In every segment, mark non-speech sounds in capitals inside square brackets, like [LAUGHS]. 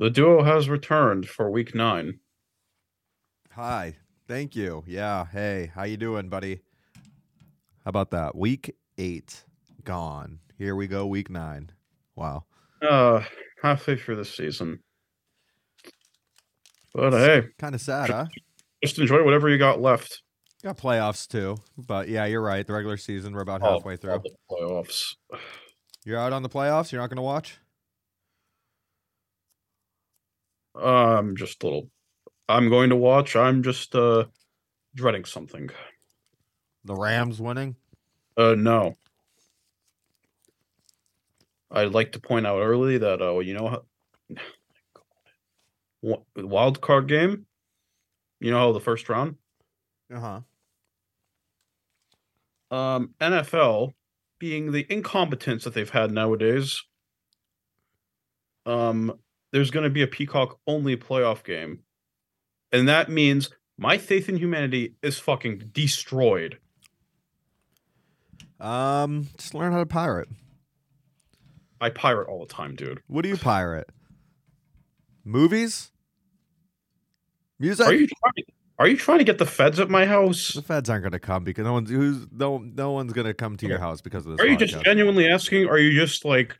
The duo has returned for week nine. Hi. Thank you. Yeah. Hey, how you doing, buddy? How about that? Week eight gone. Here we go. Week nine. Wow. Uh, halfway through the season. But hey, Kind of sad, huh? just enjoy whatever you got left. Got playoffs too, but yeah, you're right. The regular season, we're about Oh, halfway through. the playoffs. You're out on the playoffs. You're not going to watch. I'm just a little. I'm going to watch. I'm just uh dreading something. The Rams winning. Uh, no. I'd like to point out early that uh, you know how [SIGHS] wild card game. You know how the first round. Uh huh. Um, NFL being the incompetence that they've had nowadays. Um, there's going to be a Peacock only playoff game, and that means my faith in humanity is fucking destroyed. Um, just learn how to pirate. I pirate all the time, dude. What do you pirate? Movies? Music? Are you trying? Are you trying to get the feds at my house? the feds aren't going to come because no one's who's no no one's going to come to your house because of this. Are you just genuinely asking? Are you just like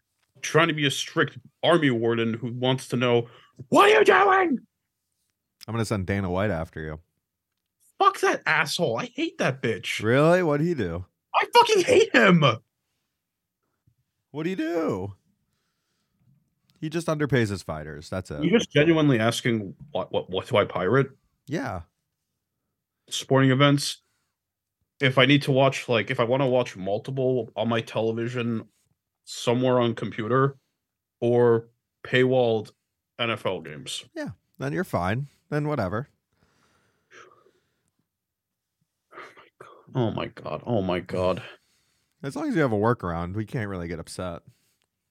trying to be a strict army warden who wants to know what are you doing? I'm to send Dana White after you. Fuck that asshole! I hate that bitch. Really? What'd he do? I fucking hate him. What'd he do? He just underpays his fighters. That's it. You just genuinely asking what what what do I pirate? yeah. Sporting events. If I need to watch like if I want to watch multiple on my television somewhere on computer or paywalled NFL games. Yeah, then you're fine. Then whatever. Oh my god. Oh my god. As long as you have a workaround, we can't really get upset.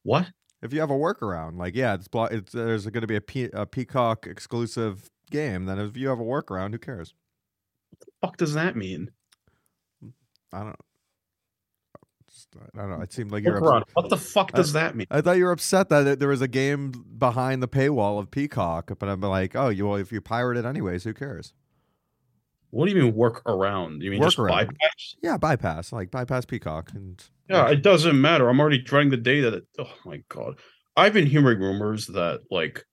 What? If you have a workaround, like yeah, it's, blo- it's there's going to be a, Pe- a Peacock exclusive game. Then if you have a workaround, who cares? fuck does that mean? I don't. Just, I don't know. It seemed like you're. What the fuck does that mean? I thought you were upset that there was a game behind the paywall of Peacock, but I'm like, oh, you well, if you pirate it anyways, who cares? What do you mean work around? You mean just Workaround. bypass? Yeah, bypass, like bypass Peacock, and Yeah, it doesn't matter. I'm already dreading the day that it, oh my god. I've been hearing rumors that like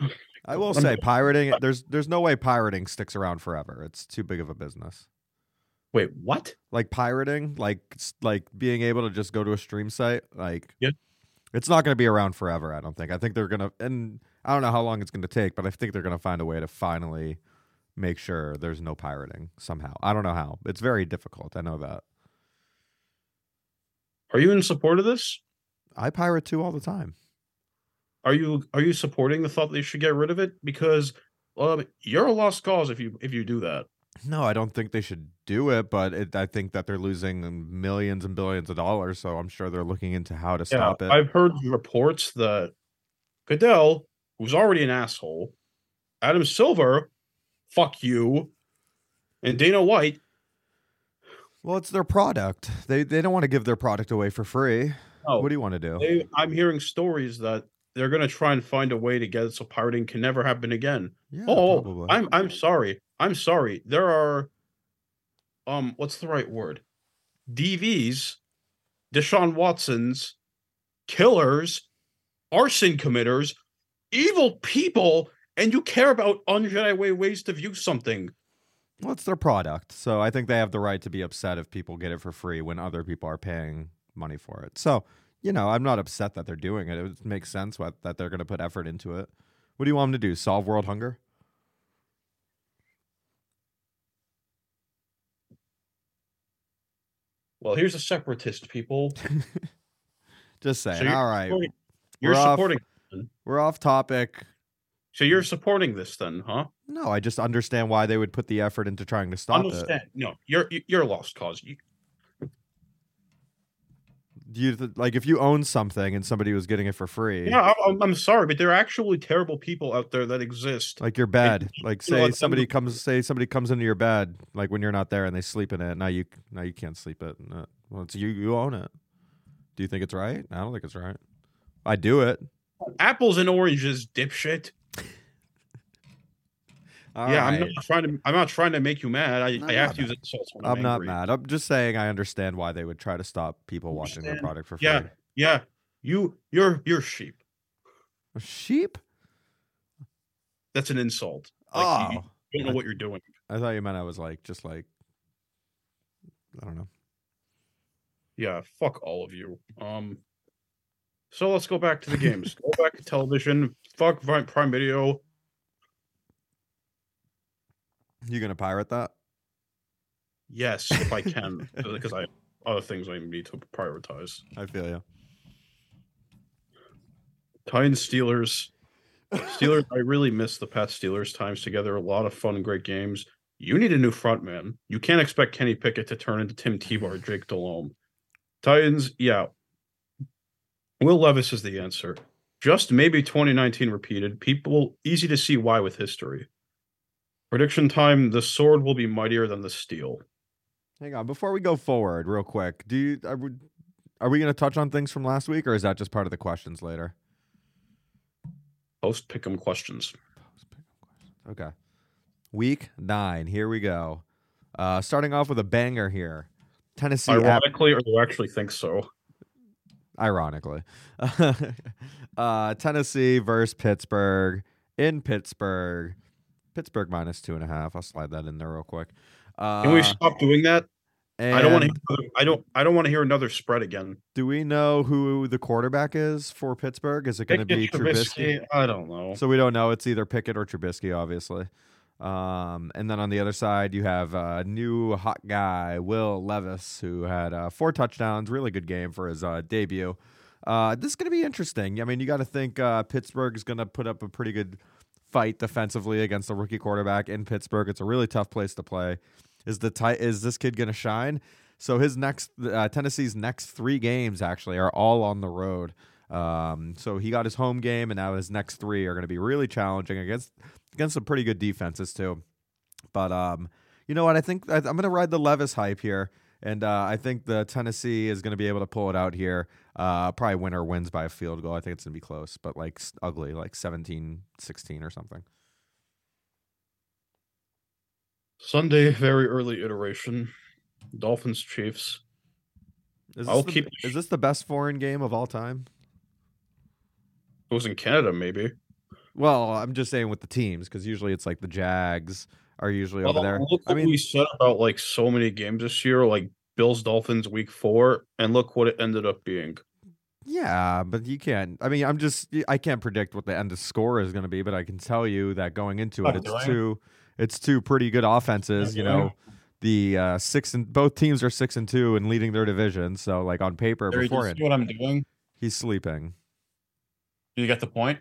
[SIGHS] I will say pirating. There's there's no way pirating sticks around forever. It's too big of a business. Wait, what? Like pirating, like like being able to just go to a stream site, like Yeah. it's not going to be around forever. I don't think. I think they're gonna, and I don't know how long it's going to take, but I think they're going to find a way to finally make sure there's no pirating somehow. I don't know how. It's very difficult. I know that. Are you in support of this? I pirate too all the time. Are you are you supporting the thought that they should get rid of it? Because um, you're a lost cause if you if you do that. No, I don't think they should do it, but it, I think that they're losing millions and billions of dollars. So I'm sure they're looking into how to stop it. I've heard reports that Goodell, who's already an asshole, Adam Silver, fuck you, and Dana White, Well, it's their product. They they don't want to give their product away for free. What do you want to do? they, I'm hearing stories that they're gonna try and find a way to get it so pirating can never happen again. yeah, oh, probably. I'm I'm sorry. I'm sorry. There are um what's the right word? DVs, Deshaun Watsons, killers, arson committers, evil people, and you care about unJedi way ways to view something. well, it's their product. So I think they have the right to be upset if people get it for free when other people are paying money for it. So you know, I'm not upset that they're doing it. It makes sense what, that they're going to put effort into it. What do you want them to do? Solve world hunger? Well, here's a separatist people. [LAUGHS] Just saying. So All right, You're We're off. supporting we're off topic. so you're supporting this then, huh? No, I just understand why they would put the effort into trying to stop it. No, you're you're a lost cause. You, Do you th- like if you own something and somebody was getting it for free? yeah, I'm, I'm sorry, but there are actually terrible people out there that exist. Like your bed. Like you know say what, some- somebody comes say somebody comes into your bed like when you're not there and they sleep in it. Now you now you can't sleep it. No. Well, it's you you own it. Do you think it's right? I don't think it's right. I do it. apples and oranges, dipshit. All yeah, I'm not trying to. I'm not trying to make you mad. I, I have to use insults when I'm I'm, not mad. I'm just saying I understand why they would try to stop people watching their product for free. Yeah, yeah. You, you're, you're sheep. A sheep? That's an insult. Like, you- oh, You don't know what you're doing. I thought you meant I was like just like I don't know. Yeah, fuck all of you. Um, so let's go back to the games. go back to television. Fuck Prime Video. You gonna pirate that? Yes, if I can, [LAUGHS] because I other things I need to prioritize. I feel you. Titans Steelers. Steelers. I really miss the Pat Steelers times together. A lot of fun, great games. You need a new front man. You can't expect Kenny Pickett to turn into Tim Tebow or Jake Delhomme. Titans, yeah. Will Levis is the answer. Just maybe 2019 repeated. People easy to see why with history. Prediction time: the sword will be mightier than the steel. Hang on, before we go forward, real quick, do you are we, are we gonna touch on things from last week, or is that just part of the questions later? Post pick'em questions. Okay. Week nine. Here we go. Uh, starting off with a banger here. Tennessee. at- Ironically, or do you actually think so? ironically. [LAUGHS] uh, Tennessee versus Pittsburgh in Pittsburgh. Pittsburgh minus two and a half. I'll slide that in there real quick. Uh, Can we stop doing that? I don't want to. I don't. I don't want to hear another spread again. Do we know who the quarterback is for Pittsburgh? Is it going to be Pickett, Trubisky? I don't know. So we don't know. It's either Pickett or Trubisky, obviously. Um, and then on the other side, you have a new hot guy, Will Levis, who had uh, four touchdowns. Really good game for his uh, debut. Uh, this is going to be interesting. I mean, you got to think uh, Pittsburgh is going to put up a pretty good fight defensively against the rookie quarterback in Pittsburgh. It's a really tough place to play. Is the ti- is this kid going to shine? So his next uh, Tennessee's next three games actually are all on the road. Um, so he got his home game, and now his next three are going to be really challenging against against some pretty good defenses too. But um, you know what? I think I, I'm going to ride the Levis hype here, and uh, I think the Tennessee is going to be able to pull it out here. Uh, probably winner wins by a field goal. I think it's going to be close, but like ugly, like 17-16 or something. Sunday, very early iteration. Dolphins, Chiefs. Is this, I'll the, keep- is this the best foreign game of all time? It was in Canada, maybe. Well, I'm just saying with the teams because usually it's like the Jags are usually over there. Look I mean, we said about like so many games this year, like Bills, Dolphins, Week Four, and look what it ended up being. Yeah, but you can't. I mean, I'm just I can't predict what the end of score is going to be, but I can tell you that going into it, it's two it's two pretty good offenses. You know, the uh, six and both teams are six and two and leading their division. So like on paper Barry, do you beforehand, see what I'm doing? he's sleeping. You get the point?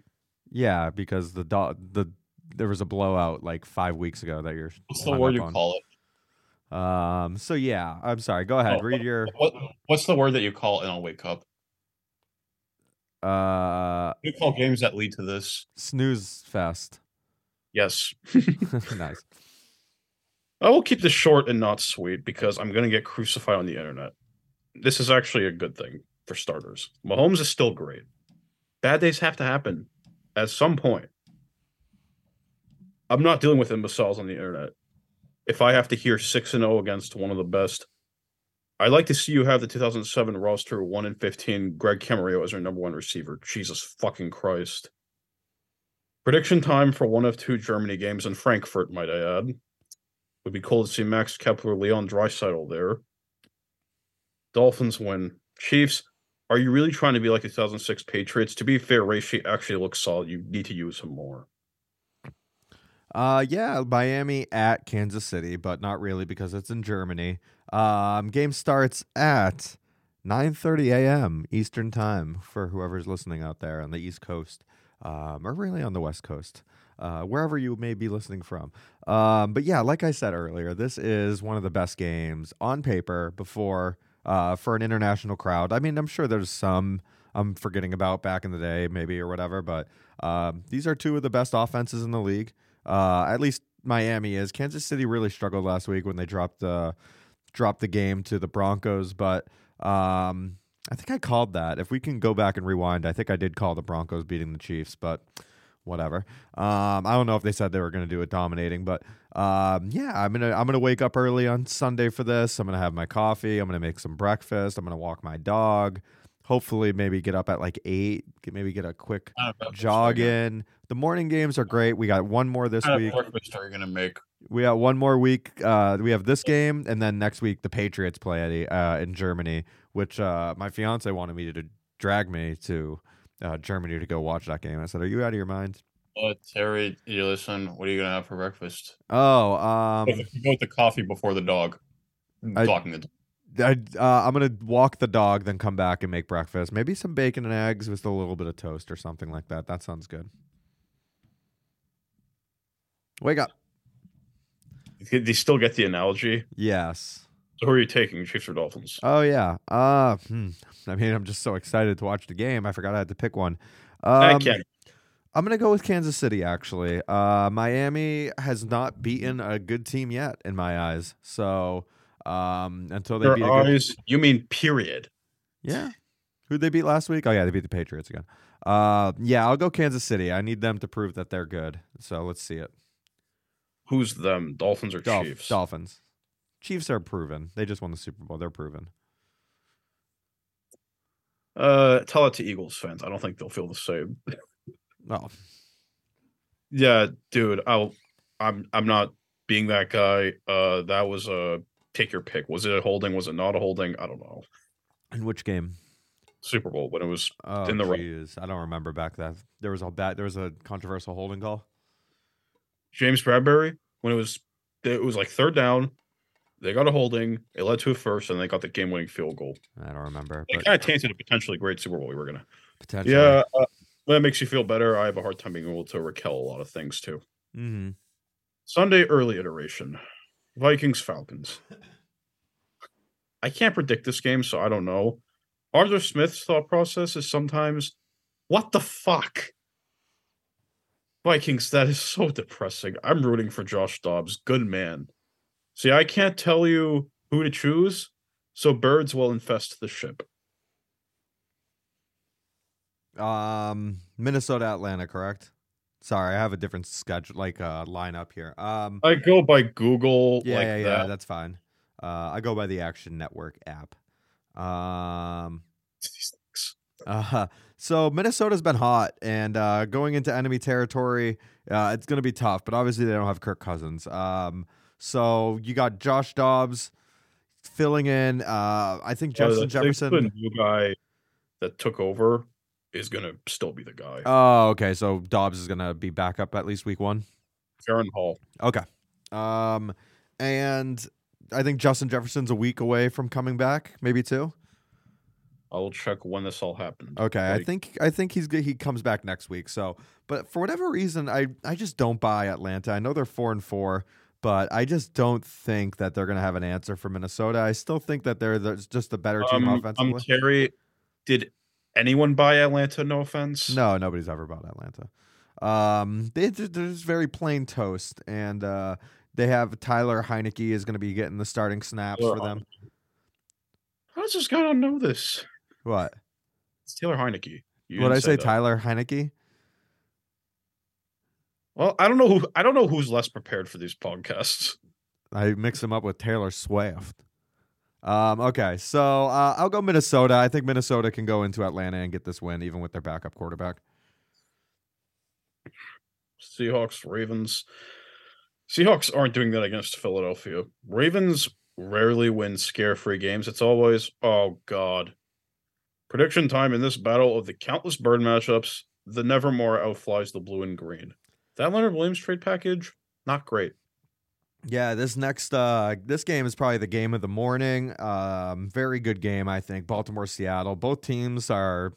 Yeah, because the do- the there was a blowout like five weeks ago that you're. What's the word you on. call it? Um. So yeah, I'm sorry. Go ahead. Oh, read your. What What's the word that you call it? And I'll wake up. Uh, You call games that lead to this. snooze fest. Yes. [LAUGHS] [LAUGHS] nice. I will keep this short and not sweet because I'm going to get crucified on the internet. This is actually a good thing for starters. Mahomes is still great. Bad days have to happen at some point. I'm not dealing with imbeciles on the internet. If I have to hear 6 and 0 against one of the best, I'd like to see you have the 2007 roster 1 and 15 Greg Camarillo as your number one receiver. Jesus fucking Christ. Prediction time for one of two Germany games in Frankfurt, might I add. Would be cool to see Max Kepler, Leon Draisaitl there. Dolphins win. Chiefs, are you really trying to be like the 2006 Patriots? To be fair, Ray actually looks solid. You need to use him more. Uh, yeah, Miami at Kansas City, but not really because it's in Germany. Um, game starts at 9:30 a.m. Eastern time for whoever's listening out there on the East Coast, um, or really on the West Coast, uh, wherever you may be listening from. Um, but yeah, like I said earlier, this is one of the best games on paper before uh, for an international crowd. I mean, I'm sure there's some I'm forgetting about back in the day, maybe or whatever, but um, these are two of the best offenses in the league. Uh, at least Miami is. Kansas City really struggled last week when they dropped the dropped the game to the Broncos, but um, I think I called that. If we can go back and rewind, I think I did call the Broncos beating the Chiefs, but whatever. Um, I don't know if they said they were going to do it dominating, but um, yeah, I'm gonna I'm gonna wake up early on Sunday for this. I'm gonna have my coffee. I'm gonna make some breakfast. I'm gonna walk my dog. Hopefully, maybe get up at like eight. get- Maybe get a quick Kind of breakfast jog in. The morning games are great. We got one more this week. Breakfast are gonna make? We got one more week. Uh, we have this game, and then next week the Patriots play at, uh, in Germany, which uh, my fiance wanted me to drag me to uh, Germany to go watch that game. I said, "Are you out of your mind?" Uh, Terry, you listen. What are you gonna have for breakfast? Oh, um, Go with- the coffee before the dog. I- Talking the I, uh, I'm gonna walk the dog, then come back and make breakfast. Maybe some bacon and eggs with a little bit of toast or something like that. That sounds good. Wake up. They still get the analogy. Yes. So who are you taking, Chiefs or Dolphins? Oh yeah. Uh, hmm. I mean, I'm just so excited to watch the game. I forgot I had to pick one. I Um, can't. I'm gonna go with Kansas City. Actually, uh, Miami has not beaten a good team yet in my eyes. So um, until they Their beat a good. You mean period? yeah, who'd they beat last week? Oh yeah, they beat the Patriots again. Uh, yeah, I'll go Kansas City. I need them to prove that they're good. So let's see it. Who's them? Dolphins or Dolph- Chiefs? Dolphins. Chiefs are proven. They just won the Super Bowl. They're proven. Uh, tell it to Eagles fans. I don't think they'll feel the same. [LAUGHS] no. Yeah, dude. I'll. I'm. I'm not being that guy. Uh, that was a take your pick. Was it a holding? Was it not a holding? I don't know. in which game? Super Bowl when it was. Oh, In the I don't remember back then. There was a bad. There was a controversial holding call. James Bradberry when it was. It was like third down. They got a holding. It led to a first, and they got the game-winning field goal. I don't remember, It kind of tainted a potentially great Super Bowl we were gonna. potentially. Yeah, uh, that makes you feel better. I have a hard time being able to recall a lot of things too. hmm Sunday early iteration, Vikings Falcons. I can't predict this game, so I don't know. Arthur Smith's thought process is sometimes, what the fuck? Vikings, that is so depressing. I'm rooting for Josh Dobbs. Good man. See, I can't tell you who to choose, so birds will infest the ship. Um, Minnesota, Atlanta, correct? Sorry, I have a different schedule, like uh, lineup here. Um, I go by Google yeah, like yeah, yeah, that. that's fine. Uh, I go by the Action Network app. Um, uh, so Minnesota's been hot, and uh, going into enemy territory, uh, it's going to be tough. But obviously, they don't have Kirk Cousins. Um, so you got Josh Dobbs filling in. Uh, I think Uh, Justin Jefferson. The new guy that took over is gonna still be the guy. Oh, okay. So Dobbs is gonna be back up at least week one. Jaren Hall. Okay. Um, and I think Justin Jefferson's a week away from coming back, maybe two. I will check when this all happened. Okay, I think I think he's good. He comes back next week. So, but for whatever reason, I I just don't buy Atlanta. I know they're four and four, but I just don't think that they're gonna have an answer for Minnesota. I still think that they're the, just a better team um, offensively. um, Terry, did anyone buy Atlanta? No offense. No, nobody's ever bought Atlanta. Um, they, they're they're just very plain toast, and uh, they have Tyler Heinicke is going to be getting the starting snaps Taylor for them. How does this guy not know this? What? It's Taylor Heinicke. What I say, that. Tyler Heinicke? Well, I don't know who. I don't know who's less prepared for these podcasts. I mix him up with Taylor Swift. Um, okay, so uh, I'll go Minnesota. I think Minnesota can go into Atlanta and get this win, even with their backup quarterback. Seahawks, Ravens. Seahawks aren't doing that against Philadelphia. Ravens rarely win scare free games. It's always, oh God. Prediction time in this battle of the countless bird matchups, the Nevermore outflies the blue and green. That Leonard Williams trade package, not great. Yeah, this next uh this game is probably the game of the morning. Um very good game, I think. Baltimore Seattle. Both teams are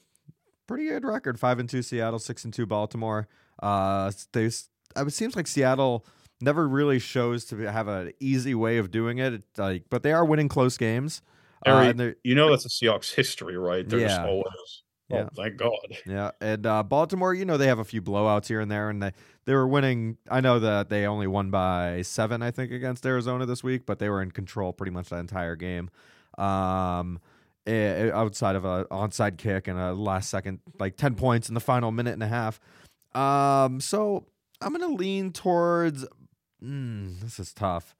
pretty good record. 5 and 2 Seattle, 6 and 2 Baltimore. Uh they it seems like Seattle never really shows to have an easy way of doing it. Like but they are winning close games. Uh, Harry, you know that's a Seahawks history, right? Yeah. always. Yeah. Oh, thank God. Yeah, and uh, Baltimore, you know, they have a few blowouts here and there, and they, they were winning. I know that they only won by seven, I think, against Arizona this week, but they were in control pretty much the entire game. Um, eh, outside of a onside kick and a last second, like 10 points in the final minute and a half. Um, so I'm going to lean towards. Mm, this is tough.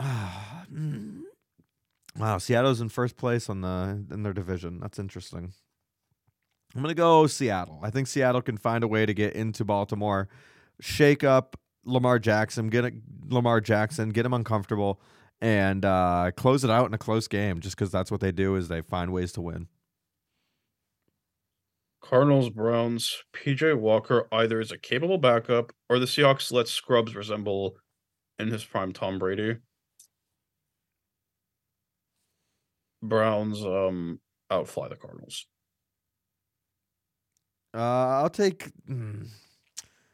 Ah, [SIGHS] mm. Wow, Seattle's in first place on the in their division. That's interesting. I'm gonna go Seattle. I think Seattle can find a way to get into Baltimore, shake up Lamar Jackson, get Lamar Jackson, get him uncomfortable, and uh, close it out in a close game. Just because that's what they do is they find ways to win. Cardinals, Browns, PJ Walker either is a capable backup or the Seahawks let Scrubs resemble in his prime Tom Brady. Browns um outfly the Cardinals. Uh, I'll take. Mm,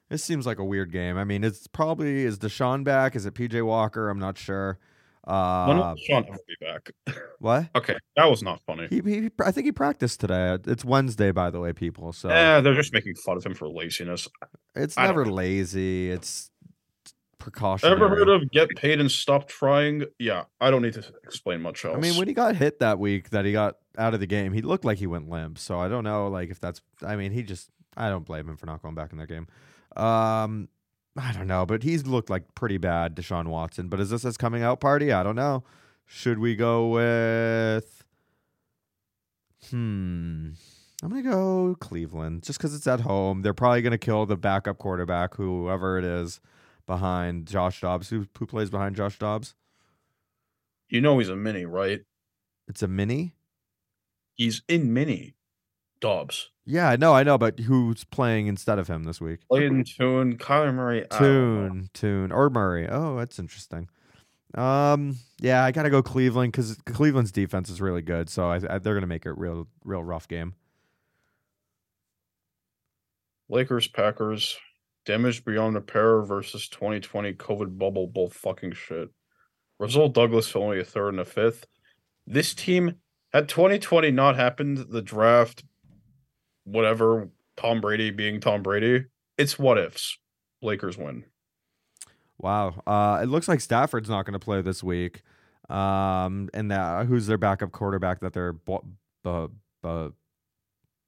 this seems like a weird game. I mean, it's probably is Deshaun back? Is it PJ Walker? I'm not sure. When Uh, will Sean ever be back? [LAUGHS] what? okay, that was not funny. He, he, I think he practiced today. It's Wednesday, by the way, people. So Yeah, they're just making fun of him for laziness. it's I never lazy. It's precautionary. Ever heard of get paid and stop trying? Yeah, I don't need to explain much else. I mean, when he got hit that week that he got out of the game, he looked like he went limp. So I don't know, like if that's. I mean, he just. I don't blame him for not going back in that game. Um, I don't know, but he's looked like pretty bad, Deshaun Watson. But is this his coming out party? I don't know. Should we go with? Hmm. I'm gonna go Cleveland just because it's at home. They're probably gonna kill the backup quarterback, whoever it is, behind Josh Dobbs. Who who plays behind Josh Dobbs? you know he's a mini, right? It's a mini. He's in mini. Dobbs. Yeah, I know, I know, but who's playing instead of him this week? Clayton Tune, Kyler Murray. I don't know. Tune, Tune, or Murray. Oh, that's interesting. Um, yeah, I gotta go Cleveland because Cleveland's defense is really good, so I, I, they're gonna make it real, real rough game. Lakers, Packers, damaged beyond repair versus 2020 COVID bubble, both fucking shit. Result Douglas only a third and a fifth. This team, had 2020 not happened, the draft, whatever, Tom Brady being Tom Brady, it's what ifs. Lakers win. Wow. Uh, it looks like Stafford's not gonna play this week. Um, and that who's their backup quarterback that they're bu- bu- bu-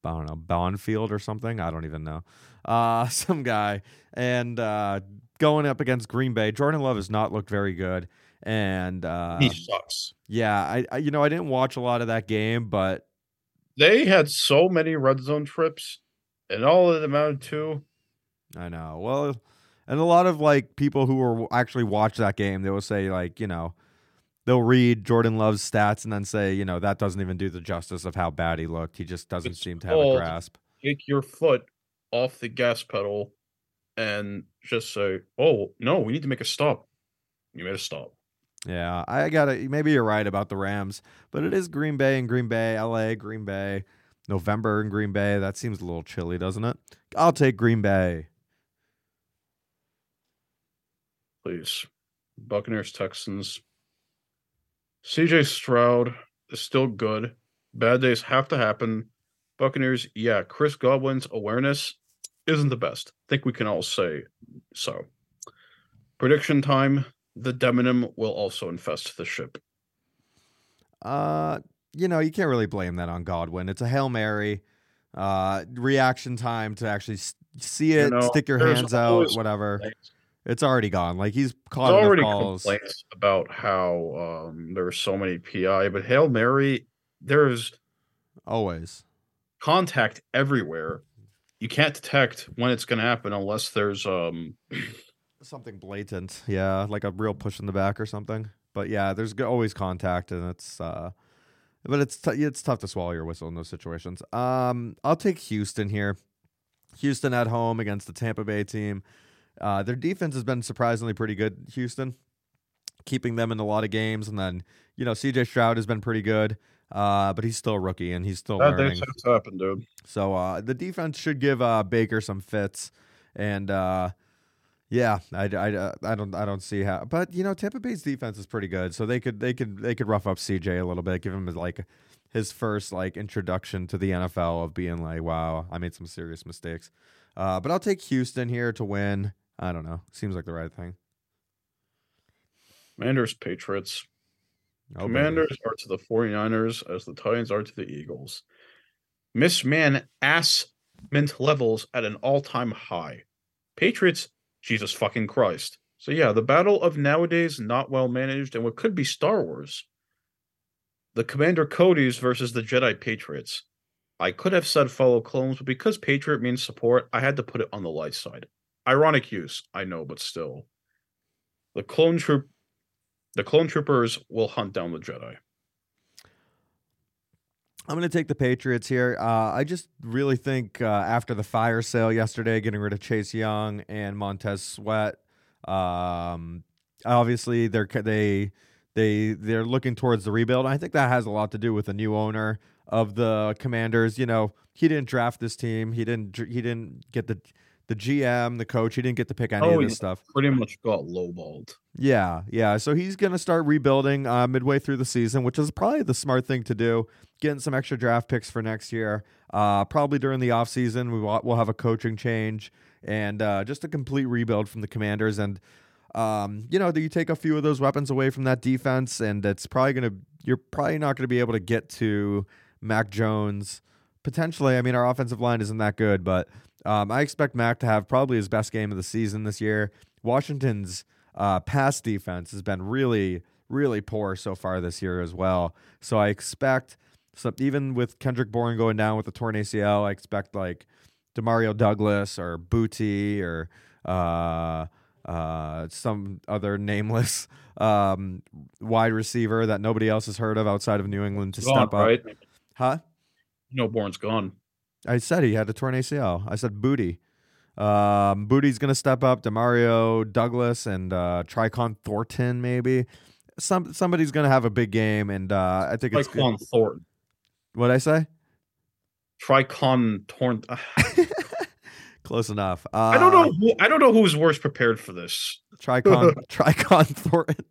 I don't know, Bonfield or something. I don't even know. Uh, [LAUGHS] some guy. And uh, going up against Green Bay, Jordan Love has not looked very good. And uh, he sucks. yeah, I, I you know I didn't watch a lot of that game, but They had so many red zone trips, and all of them amounted to I know. Well, and a lot of like people who were actually watch that game, they will say like you know they'll read Jordan Love's stats and then say you know that doesn't even do the justice of how bad he looked. He just doesn't It's seem to have a grasp. take your foot off the gas pedal and just say, "Oh no, we need to make a stop." You made a stop. Yeah, I got to Maybe you're right about the Rams, but it is Green Bay and Green Bay, L.A., Green Bay, November in Green Bay. That seems a little chilly, doesn't it? I'll take Green Bay. Please, Buccaneers, Texans. C.J. Stroud is still good. Bad days have to happen. Buccaneers, yeah. Chris Godwin's awareness isn't the best. I think we can all say so. Prediction time: The Demonim will also infest the ship. Uh, you know, you can't really blame that on Godwin. It's a hail mary. Uh, reaction time to actually see You it, know, stick your hands out, whatever. complaints. It's already gone. Like he's caught There's already calls. complaints about how um, there are so many PI, but Hail Mary, there's Always. contact everywhere. You can't detect when it's going to happen unless there's um [CLEARS THROAT] Something blatant. Yeah, like a real push in the back or something. But yeah, there's always contact, and it's uh, but it's t- it's tough to swallow your whistle in those situations. Um, I'll take Houston here. Houston at home against the Tampa Bay team. Uh, their defense has been surprisingly pretty good. Houston, keeping them in a lot of games, and then you know C.J. Stroud has been pretty good. Uh, but he's still a rookie and he's still bad learning. have to dude. So uh, the defense should give uh, Baker some fits, and uh, yeah, I, I, I don't I don't see how. But you know, Tampa Bay's defense is pretty good, so they could they could they could rough up CJ a little bit, give him like his first like introduction to the NFL of being like, wow, I made some serious mistakes. Uh, but I'll take Houston here to win. I don't know. Seems like the right thing. Commanders, Patriots. Oh, baby. Commanders are to the 49ers as the Titans are to the Eagles. Miss Man ass mint levels at an all-time high. Patriots, Jesus fucking Christ. So yeah, the battle of nowadays not well managed and what could be Star Wars. The Commander Cody's versus the Jedi Patriots. I could have said fellow clones, but because Patriot means support, I had to put it on the light side. Ironic use, I know, but still. The clone troop the clone troopers will hunt down the Jedi. I'm going to take the Patriots here. Uh, I just really think uh, after the fire sale yesterday, getting rid of Chase Young and Montez Sweat, um, obviously they're they they they're looking towards the rebuild. I think that has a lot to do with the new owner of the Commanders. You know, he didn't draft this team. He didn't he didn't get the the GM, the coach. He didn't get to pick any Oh, of this stuff. Pretty much got lowballed. Yeah, yeah. So he's going to start rebuilding uh, midway through the season, which is probably the smart thing to do. Getting some extra draft picks for next year. Uh, probably during the offseason, we will, we'll have a coaching change and uh, just a complete rebuild from the Commanders. And um, you know, you take a few of those weapons away from that defense, and it's probably going to you're probably not going to be able to get to Mac Jones. Potentially, I mean, our offensive line isn't that good, but um, I expect Mac to have probably his best game of the season this year. Washington's uh, pass defense has been really, really poor so far this year as well. So I expect some, even with Kendrick Bourne going down with the torn ACL, I expect like Demario Douglas or Booty or uh, uh, some other nameless [LAUGHS] um, wide receiver that nobody else has heard of outside of New England to step up. right? Huh? No, Bourne's gone. I said he had a torn ACL. I said Booty. Um, Booty's gonna step up. Demario Douglas and uh, Tricon Thornton maybe. Some somebody's gonna have a big game, and uh, I think it's good. Tricon Thornton. What I say? Tricon Torn. [LAUGHS] Close enough. Uh, I don't know. Who, I don't know who's worse prepared for this. Tricon [LAUGHS] Tricon Thornton.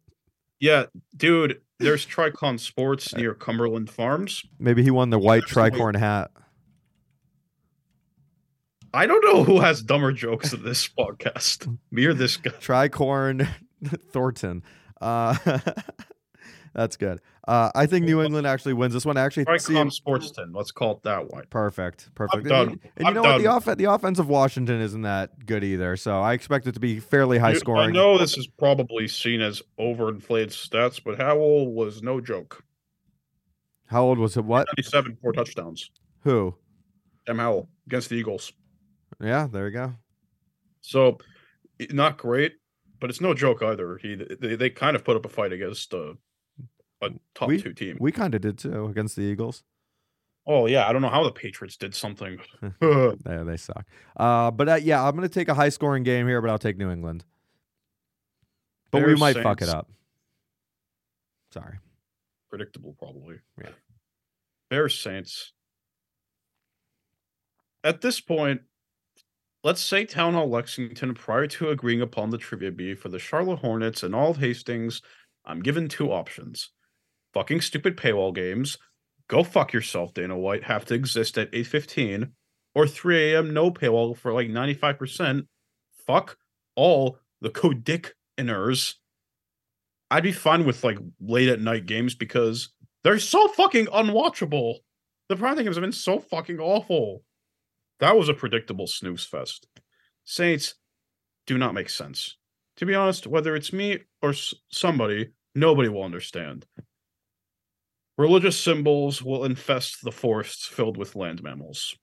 Yeah, dude. There's Tricon Sports near Cumberland Farms. Maybe he won the white Absolutely. tricorn hat. I don't know who has dumber jokes in this [LAUGHS] podcast. Me or this guy. Tricorn [LAUGHS] Thornton. Uh, [LAUGHS] that's good. Uh, I think New England actually wins this one. I actually see Tricon Sportston. Let's call it that way. Perfect. Perfect. And, done. you- and you I'm know what? The off- the offense of Washington isn't that good either. So I expect it to be fairly high scoring. I know this is probably seen as overinflated stats, but Howell was no joke. How old was it? What? 97, four touchdowns. Who? Sam Howell against the Eagles. Yeah, there you go. So, not great, but it's no joke either. He they, they kind of put up a fight against uh, a top We- two team. We kind of did too against the Eagles. oh yeah, I don't know how the Patriots did something. [LAUGHS] [LAUGHS] Predictable, They, suck. Uh, but uh, yeah, I'm going to take a high scoring game here, but I'll take New England. But we might fuck it up. Sorry. Predictable, probably. Yeah. Bears Saints. At this point, let's say Town Hall Lexington, prior to agreeing upon the trivia bee for the Charlotte Hornets and all of Hastings, I'm given two options. Fucking stupid paywall games. Go fuck yourself, Dana White. Have to exist at 8:15 or 3 a.m. no paywall for like 95%. Fuck all the codickiners. I'd be fine with like late at night games because they're so fucking unwatchable. The prime games have been so fucking awful. That was a predictable snooze fest. Saints do not make sense. To be honest, whether it's me or s- somebody, nobody will understand. Religious symbols will infest the forests filled with land mammals.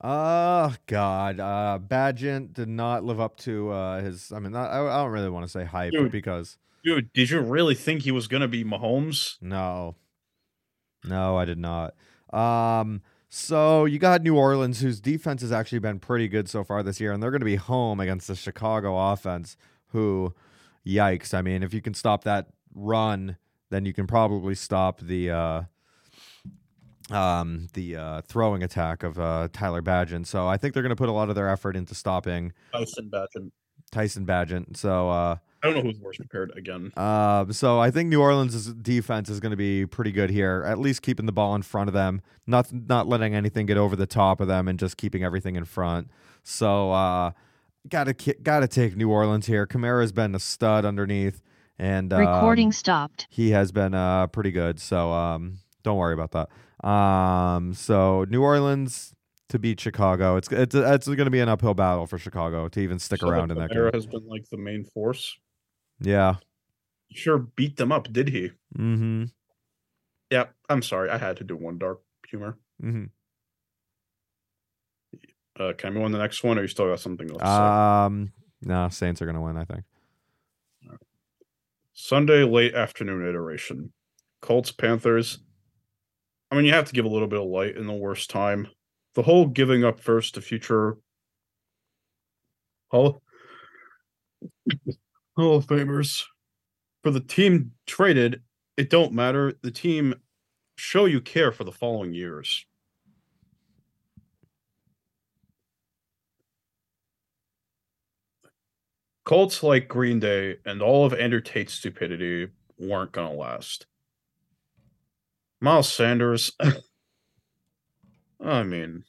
Oh God, uh, Bagent did not live up to uh, his. I mean, I, I don't really want to say hype, Dude. because Dude, did you really think he was gonna be Mahomes? no, no, I did not. Um, so you got New Orleans, whose defense has actually been pretty good so far this year, and they're going to be home against the Chicago offense. Who, yikes! I mean, if you can stop that run, then you can probably stop the. Uh, um, the uh, throwing attack of uh, Tyler Bagent. So I think they're going to put a lot of their effort into stopping Tyson Bagent. Tyson Bagent. So uh, I don't know who's worse prepared again. uh, so I think New Orleans' defense is going to be pretty good here. At least keeping the ball in front of them, not not letting anything get over the top of them, and just keeping everything in front. So uh, gotta gotta take New Orleans here. Kamara's been a stud underneath, and um, Recording stopped. he has been uh pretty good. So um don't worry about that. Um so New Orleans to beat Chicago. It's it's it's going to be an uphill battle for Chicago to even stick So around in that game. Kamara has been like the main force. Yeah. Sure beat them up, did he? Mm-hmm. Yeah, I'm sorry. I had to do one dark humor. Mm-hmm. Uh, can on to the next one, or you still got something else? Um no, Saints are going to win, I think. Sunday late afternoon iteration. Colts Panthers. I mean, you have to give a little bit of light in the worst time. The whole giving up first to future Hall Hall of Famers for the team traded. It don't matter. The team show you care for the following years. Colts like Green Day and all of Andrew Tate's stupidity weren't going to last. Miles Sanders, [COUGHS] I mean,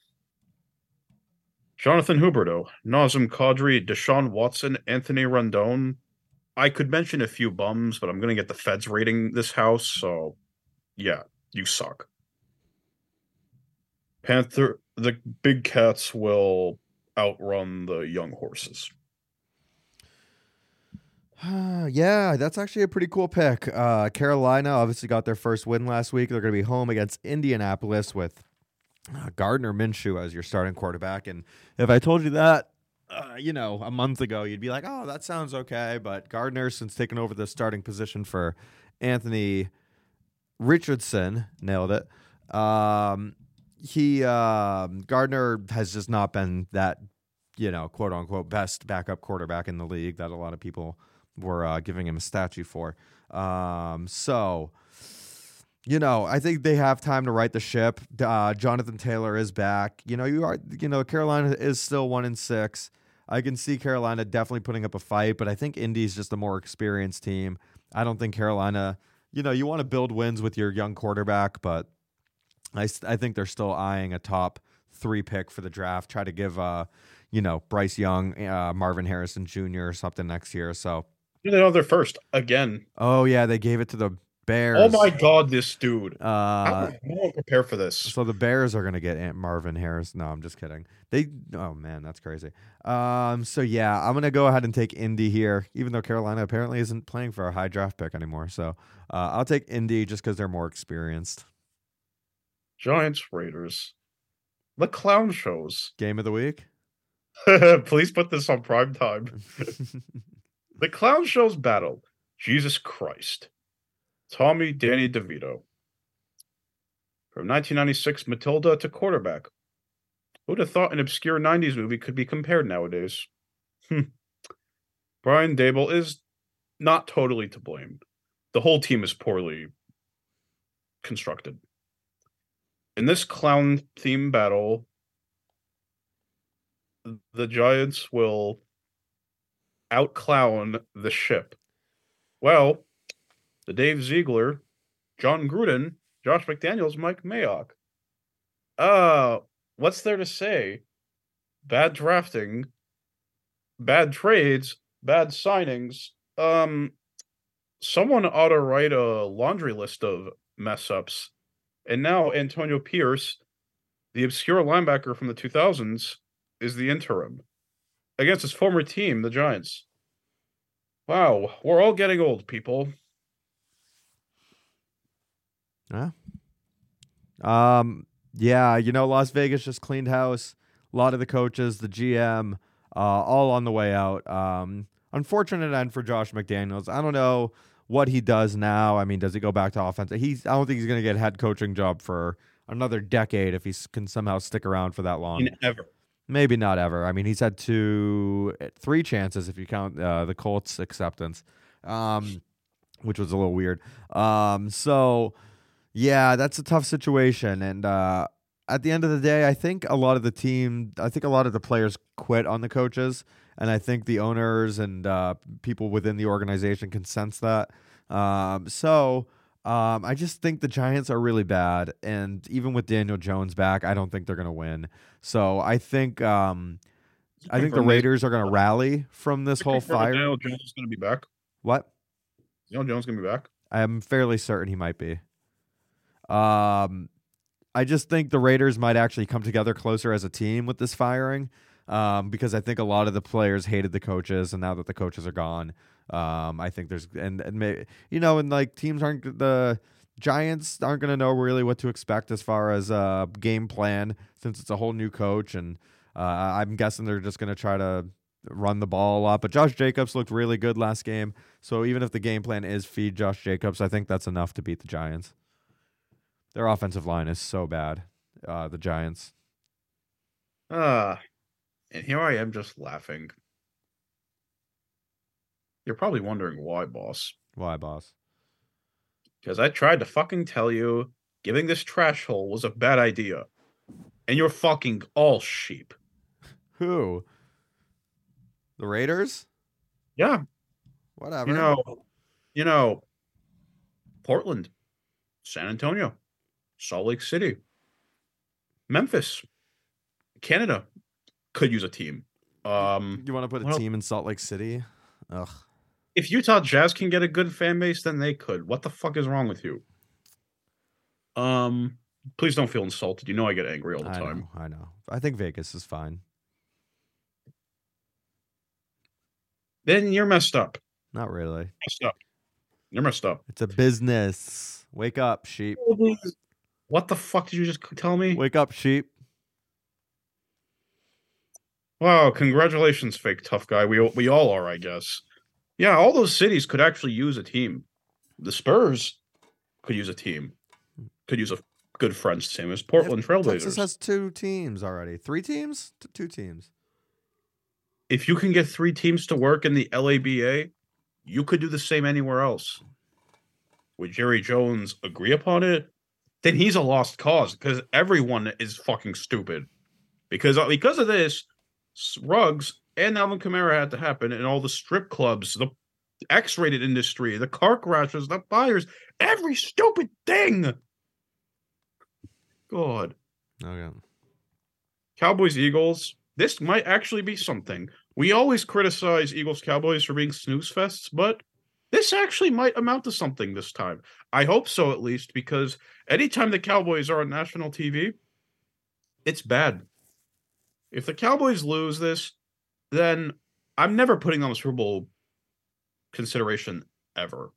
Jonathan Huberdeau, Nazem Kadri, Deshaun Watson, Anthony Rendon. I could mention a few bums, but I'm going to get the feds raiding this house. So, yeah, you suck. Panther, the big cats will outrun the young horses. [SIGHS] yeah, that's actually a pretty cool pick. Uh, Carolina obviously got their first win last week. They're going to be home against Indianapolis with uh, Gardner Minshew as your starting quarterback. And if I told you that, uh, you know, a month ago, you'd be like, "Oh, that sounds okay." But Gardner, since taking over the starting position for Anthony Richardson, nailed it. Um, he um, Gardner has just not been that, you know, quote unquote best backup quarterback in the league that a lot of people were uh, giving him a statue for. Um, so, you know, I think they have time to right the ship. Uh, Jonathan Taylor is back. You know, you are, you know, Carolina is still one in six. I can see Carolina definitely putting up a fight, but I think Indy's just a more experienced team. I don't think Carolina, you know, you want to build wins with your young quarterback, but I, I think they're still eyeing a top three pick for the draft. Try to give, uh, you know, Bryce Young, uh, Marvin Harrison Jr. or something next year. So, You know, they're first again. oh yeah, they gave it to the Bears. Oh my god, this dude! Uh, I don't prepare for this. so the Bears are gonna get Aunt Marvin Harris. No, I'm just kidding. They. Oh man, that's crazy. Um. So yeah, I'm gonna go ahead and take Indy here, even though Carolina apparently isn't playing for a high draft pick anymore. So uh, I'll take Indy just because they're more experienced. Giants Raiders, the clown shows. [LAUGHS] Game of the week. Please put this on prime time. [LAUGHS] The clown shows battle. Jesus Christ. Tommy Danny DeVito. From 1996, Matilda to quarterback. Who'd have thought an obscure 90s movie could be compared nowadays? Hmm. Brian Daboll is not totally to blame. The whole team is poorly constructed. In this clown theme battle, the Giants will outclown the ship. Well, the Dave Ziegler, Jon Gruden, Josh McDaniels, Mike Mayock. Uh, what's there to say? Bad drafting, bad trades, bad signings. Um, someone ought to write a laundry list of mess ups. And now Antonio Pierce, the obscure linebacker from the 2000s, is the interim against his former team, the Giants. Wow, we're all getting old, people. Um, yeah, you know, Las Vegas just cleaned house. A lot of the coaches, the GM, uh, all on the way out. Um, unfortunate end for Josh McDaniels. I don't know what he does now. I mean, does he go back to offense? He's. I don't think he's going to get a head coaching job for another decade if he can somehow stick around for that long. Ever. Maybe not ever. I mean, he's had two, three chances if you count uh, the Colts acceptance, um, which was a little weird. Um, so, yeah, that's a tough situation. And uh, at the end of the day, I think a lot of the team, I think a lot of the players quit on the coaches, and I think the owners and uh, people within the organization can sense that. Um, so. Um, I just think the Giants are really bad, and even with Daniel Jones back, I don't think they're going to win. So I think um, I think the Raiders are going to rally from this whole fire. Daniel Jones is going to be back. What? Know Jones gonna be back. I'm fairly certain he might be. Um, I just think the Raiders might actually come together closer as a team with this firing, um, because I think a lot of the players hated the coaches, and now that the coaches are gone, um, I think there's and and may, you know, and like teams aren't the Giants aren't going to know really what to expect as far as uh game plan since it's a whole new coach, and uh, I'm guessing they're just going to try to run the ball a lot. But Josh Jacobs looked really good last game. So even if the game plan is feed Josh Jacobs, I think that's enough to beat the Giants. Their offensive line is so bad. Uh, the Giants. Ah, and here I am just laughing. You're probably wondering why, boss. Why, boss? Because I tried to fucking tell you giving this trash hole was a bad idea. And you're fucking all sheep. [LAUGHS] Who? The Raiders? Yeah. Whatever. You know, you know, Portland, San Antonio, Salt Lake City, Memphis, Canada could use a team. Um, you want to put a team in Salt Lake City? Ugh. if Utah Jazz can get a good fan base, then they could. What the fuck is wrong with you? Um, please don't feel insulted. You know I get angry all the I time. know. I know. I think Vegas is fine. Then you're messed up. Not really. Messed up. You're messed up. It's a business. Wake up, sheep. What the fuck did you just tell me? Wake up, sheep. Wow, congratulations, fake tough guy. We we all are, I guess. Yeah, all those cities could actually use a team. The Spurs could use a team. Could use a good French team as Portland Trailblazers. Texas has two teams already. Three teams? T- two teams. if you can get three teams to work in the LABA, you could do the same anywhere else. Would Jerry Jones agree upon it? Then he's a lost cause because everyone is fucking stupid. Because uh, because of this, S- Ruggs and Alvin Kamara had to happen, and all the strip clubs, the X-rated industry, the car crashes, the fires, every stupid thing. God. Okay. Cowboys Eagles. This might actually be something. We always criticize Eagles Cowboys for being snooze fests, but this actually might amount to something this time. I hope so, at least, because anytime the Cowboys are on national TV, it's bad. If the Cowboys lose this, then I'm never putting on the Super Bowl consideration ever.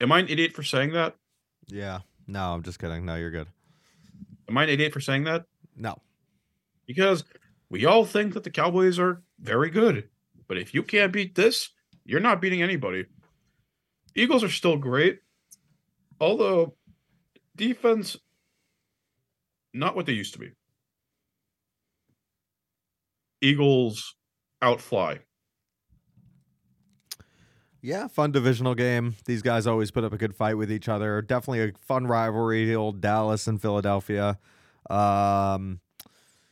Am I an idiot for saying that? Yeah. No, I'm just kidding. No, you're good. Am I an idiot for saying that? No. because we all think that the Cowboys are very good. But if you can't beat this, you're not beating anybody. Eagles are still great, although defense not what they used to be. Eagles outfly. Yeah, fun divisional game. These guys always put up a good fight with each other. Definitely a fun rivalry, old Dallas and Philadelphia. Um,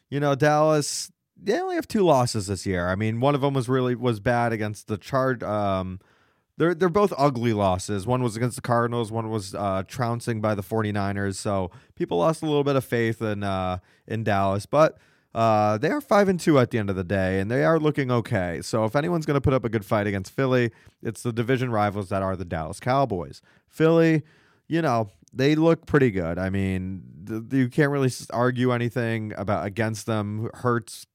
you know, Dallas they only have two losses this year. I mean, one of them was really was bad against the Chart. Um, they're they're both ugly losses. One was against the Cardinals. One was uh, trouncing by the 49ers. So people lost a little bit of faith in uh, in Dallas, but. Uh, they are five and two at the end of the day, and they are looking okay. So if anyone's going to put up a good fight against Philly, it's the division rivals that are the Dallas Cowboys. Philly, you know, they look pretty good. I mean, th- you can't really argue anything about against them. Hurts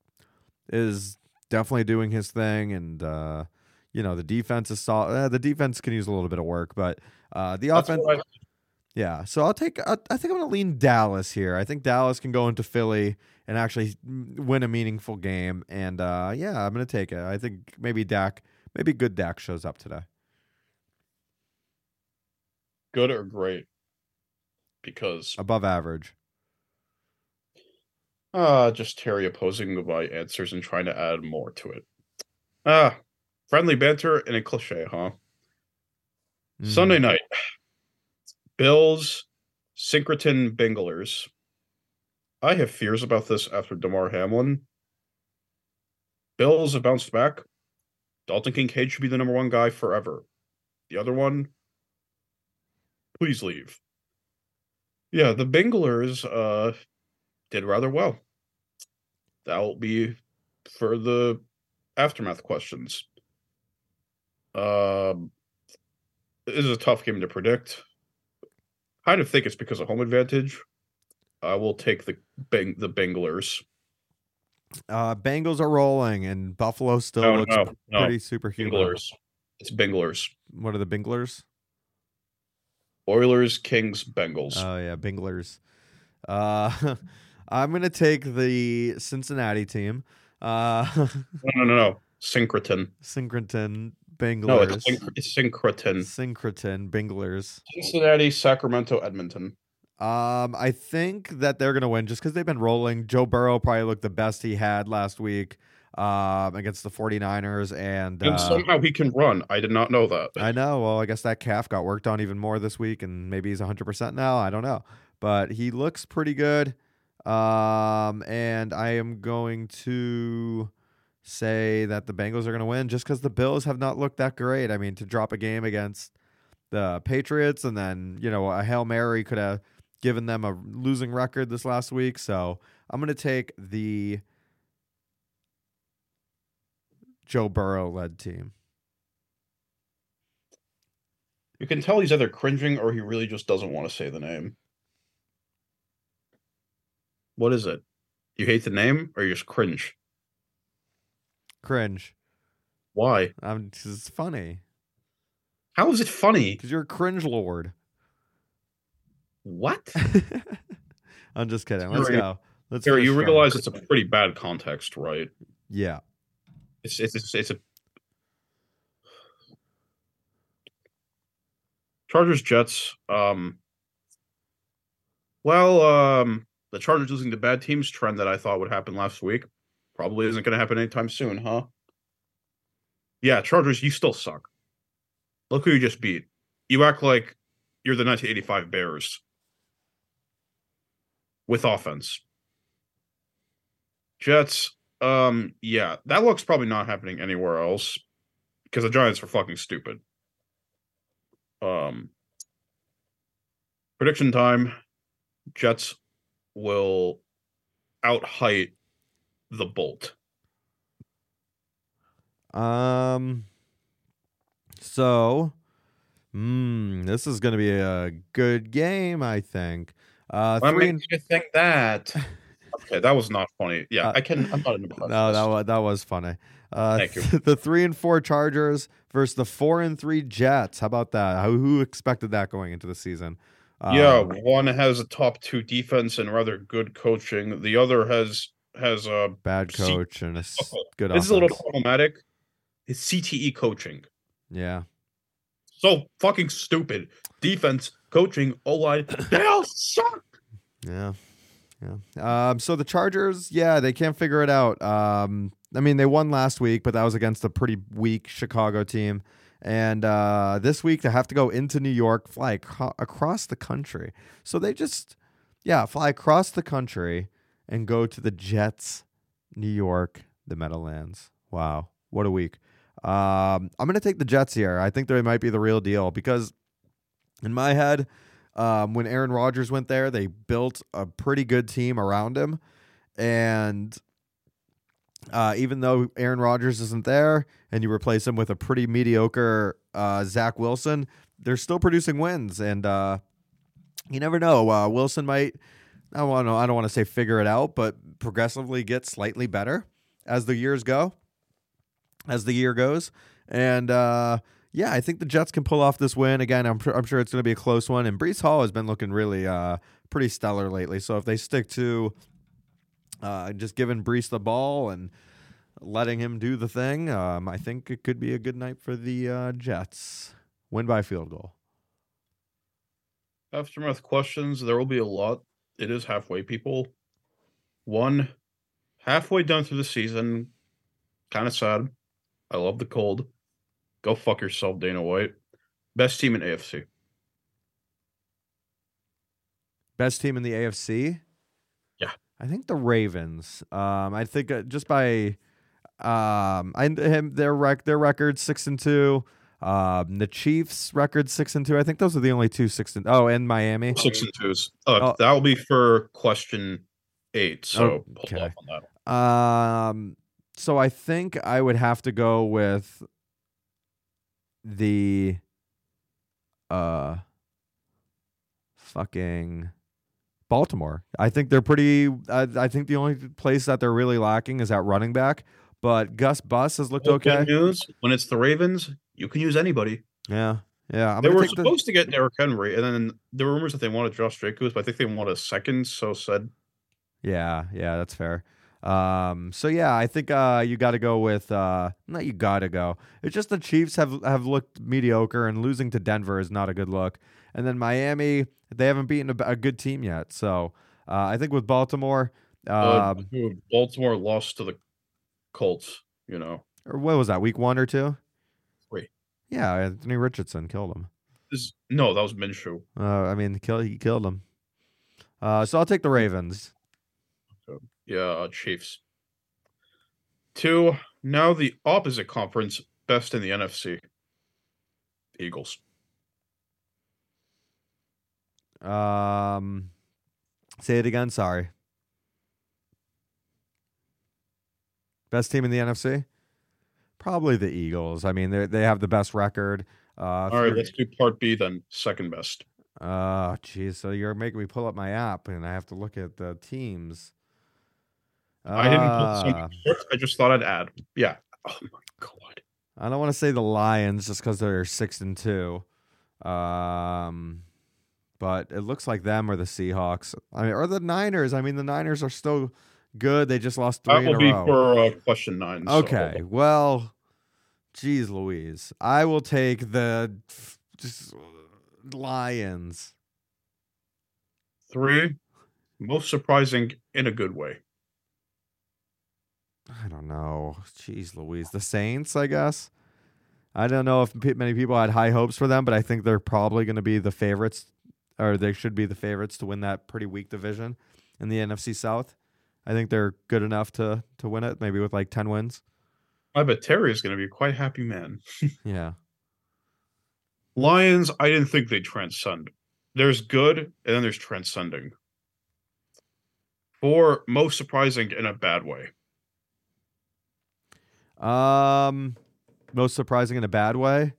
is definitely doing his thing, and uh, you know the defense is solid. Uh, the defense can use a little bit of work, but uh, the That's offense. I- Yeah, so I'll take. I I think I'm going to lean Dallas here. I think Dallas can go into Philly and actually win a meaningful game. And uh, yeah, I'm going to take it. I think maybe Dak, maybe good Dak shows up today. good or great because Above average. Uh just Terry opposing my answers and trying to add more to it. Ah, friendly banter and a cliche, huh? Mhm. Sunday night, Bills, Syncreton Bengalers. I have fears about this after Damar Hamlin. Bills have bounced back. Dalton Kincaid should be the number one guy forever. The other one, please leave. Yeah, the Bengalers uh did rather well. That'll be for the aftermath questions. Um this is a tough game to predict. I kind of think it's because of home advantage. I will take the Beng- the Benglers. Uh, Bengals are rolling, and Buffalo still No, looks no, no. pretty superhuman. Benglers. It's Benglers. What are the Binglers? Oilers, Kings, Bengals. Oh yeah, Binglers. Uh, [LAUGHS] I'm gonna take the Cincinnati team. Uh, no, no, no, no. Syncretin. Syncretin No, Binglers. it's, synch- it's Syncretin. Syncretin Binglers. Cincinnati, Sacramento, Edmonton. Um, I think that they're gonna win just because they've been rolling. Joe Burrow probably looked the best he had last week um, against the 49ers, and, And uh, somehow he can run. I did not know that. I know. Well, I guess that calf got worked on even more this week, and maybe he's 100% now. I don't know. But he looks pretty good. Um, and I am going to say that the Bengals are going to win just because the Bills have not looked that great. I mean, to drop a game against the Patriots and then, you know, a Hail Mary could have given them a losing record this last week. So I'm going to take the Joe Burrow led team. You can tell he's either cringing or he really just doesn't want to say the name. What is it? You hate the name or you just cringe? Cringe. Why? Um, 'cause it's funny How is it funny? because you're a cringe lord. What? [LAUGHS] I'm just kidding. Let's go. Let's. Harry, you strong. realize it's a pretty bad context, right? Yeah. It's it's it's, it's a Chargers Jets. Um, well, um, the Chargers losing to bad teams trend that I thought would happen last week probably isn't going to happen anytime soon, huh? Yeah, Chargers, you still suck. Look who you just beat. You act like you're the 1985 Bears with offense. Jets, um, yeah, that looks probably not happening anywhere else because the Giants are fucking stupid. Um, prediction time: Jets will out height the Bolt. Um. So, hmm, this is going to be a good game, I think. Uh, What three you think that? [LAUGHS] okay, that was not funny. Yeah, Uh, I can. I'm not impressed. no, that was that was funny. Uh, Thank you. [LAUGHS] the three and four Chargers versus the four and three Jets. How about that? How, who expected that going into the season? Yeah, Um, one has a top two defense and rather good coaching. The other has has a bad coach and a s- good. This is a little problematic. It's CTE coaching. Yeah. So fucking stupid. Defense, coaching, O line, [COUGHS] they all suck. Yeah. Yeah. Um, so the Chargers, yeah, they can't figure it out. Um, I mean, they won last week, but that was against a pretty weak Chicago team. And uh, this week they have to go into New York, fly ac- across the country. So they just, yeah, fly across the country and go to the Jets, New York, the Meadowlands. Wow, what a week! Um, I'm gonna take the Jets here. I think they might be the real deal because, in my head, um, when Aaron Rodgers went there, they built a pretty good team around him, and uh, even though Aaron Rodgers isn't there, and you replace him with a pretty mediocre uh, Zach Wilson, they're still producing wins, and uh, you never know. Uh, Wilson might. I don't want to. I don't want to say figure it out, but progressively get slightly better as the years go, as the year goes, and uh, yeah, I think the Jets can pull off this win again. I'm, pr- I'm sure it's going to be a close one, and Breece Hall has been looking really uh, pretty stellar lately. So if they stick to uh, just giving Breece the ball and letting him do the thing, um, I think it could be a good night for the uh, Jets. Win by field goal. Aftermath questions. There will be a lot. It is halfway, people. One, halfway done through the season. Kind of sad. I love the cold. Go fuck yourself, Dana White. Best team in AFC. Best team in the AFC? Yeah. I think the Ravens. Um, I think uh, just by um, I him their rec their record six and two. Um, the Chiefs record six and two. I think those are the only two six and oh, and Miami. Six and twos. Uh, Oh. That will be for question eight. So hold Okay. off on that. Um, so I think I would have to go with the uh fucking Baltimore. I think they're pretty. I, I think the only place that they're really lacking is at running back. But Gus Bus has looked good okay. News when it's the Ravens, you can use anybody. Yeah, yeah. I'm they were take the- supposed to get Derrick Henry, and then there were rumors that they wanted Josh Jacobs, but I think they want a second. So said Yeah, yeah, that's fair. Um, so yeah, I think uh, you got to go with uh, not you got to go. It's just the Chiefs have have looked mediocre, and losing to Denver is not a good look. And then Miami, they haven't beaten a, a good team yet. So uh, I think with Baltimore, uh, um, Baltimore lost to the Colts. You know, or what was that, week one or two? Three. Yeah, Anthony Richardson killed him. This- no, that was Minshew. Uh, I mean, he killed he killed him. Uh, so I'll take the Ravens. Yeah, uh, Chiefs. Two. Now the opposite conference, best in the NFC. Eagles. Um, say it again. Sorry. Best team in the NFC? Probably the Eagles. I mean, they they have the best record. Uh, All right, let's do part B then. Second best. Oh, geez. So you're making me pull up my app, and I have to look at the teams. I didn't put Uh, some. I just thought I'd add. Yeah. Oh my god. I don't want to say the Lions just because they're six and two. Um, but it looks like them or the Seahawks. I mean, or the Niners. I mean, the Niners are still good. They just lost That three in will a be row. for uh, question nine. so- Okay, well, geez, Louise, I will take the f- just Lions. Three. Most surprising in a good way. I don't know. Jeez, Louise, the Saints, I guess. I don't know if many people had high hopes for them, but I think they're probably going to be the favorites, or they should be the favorites to win that pretty weak division in the NFC South. I think they're good enough to to win it, maybe with like ten wins. I bet Terry is going to be a quite happy man. [LAUGHS] Yeah. Lions, I didn't think they transcend. There's good, and then there's transcending. Four, most surprising in a bad way. Um, most surprising in a bad way,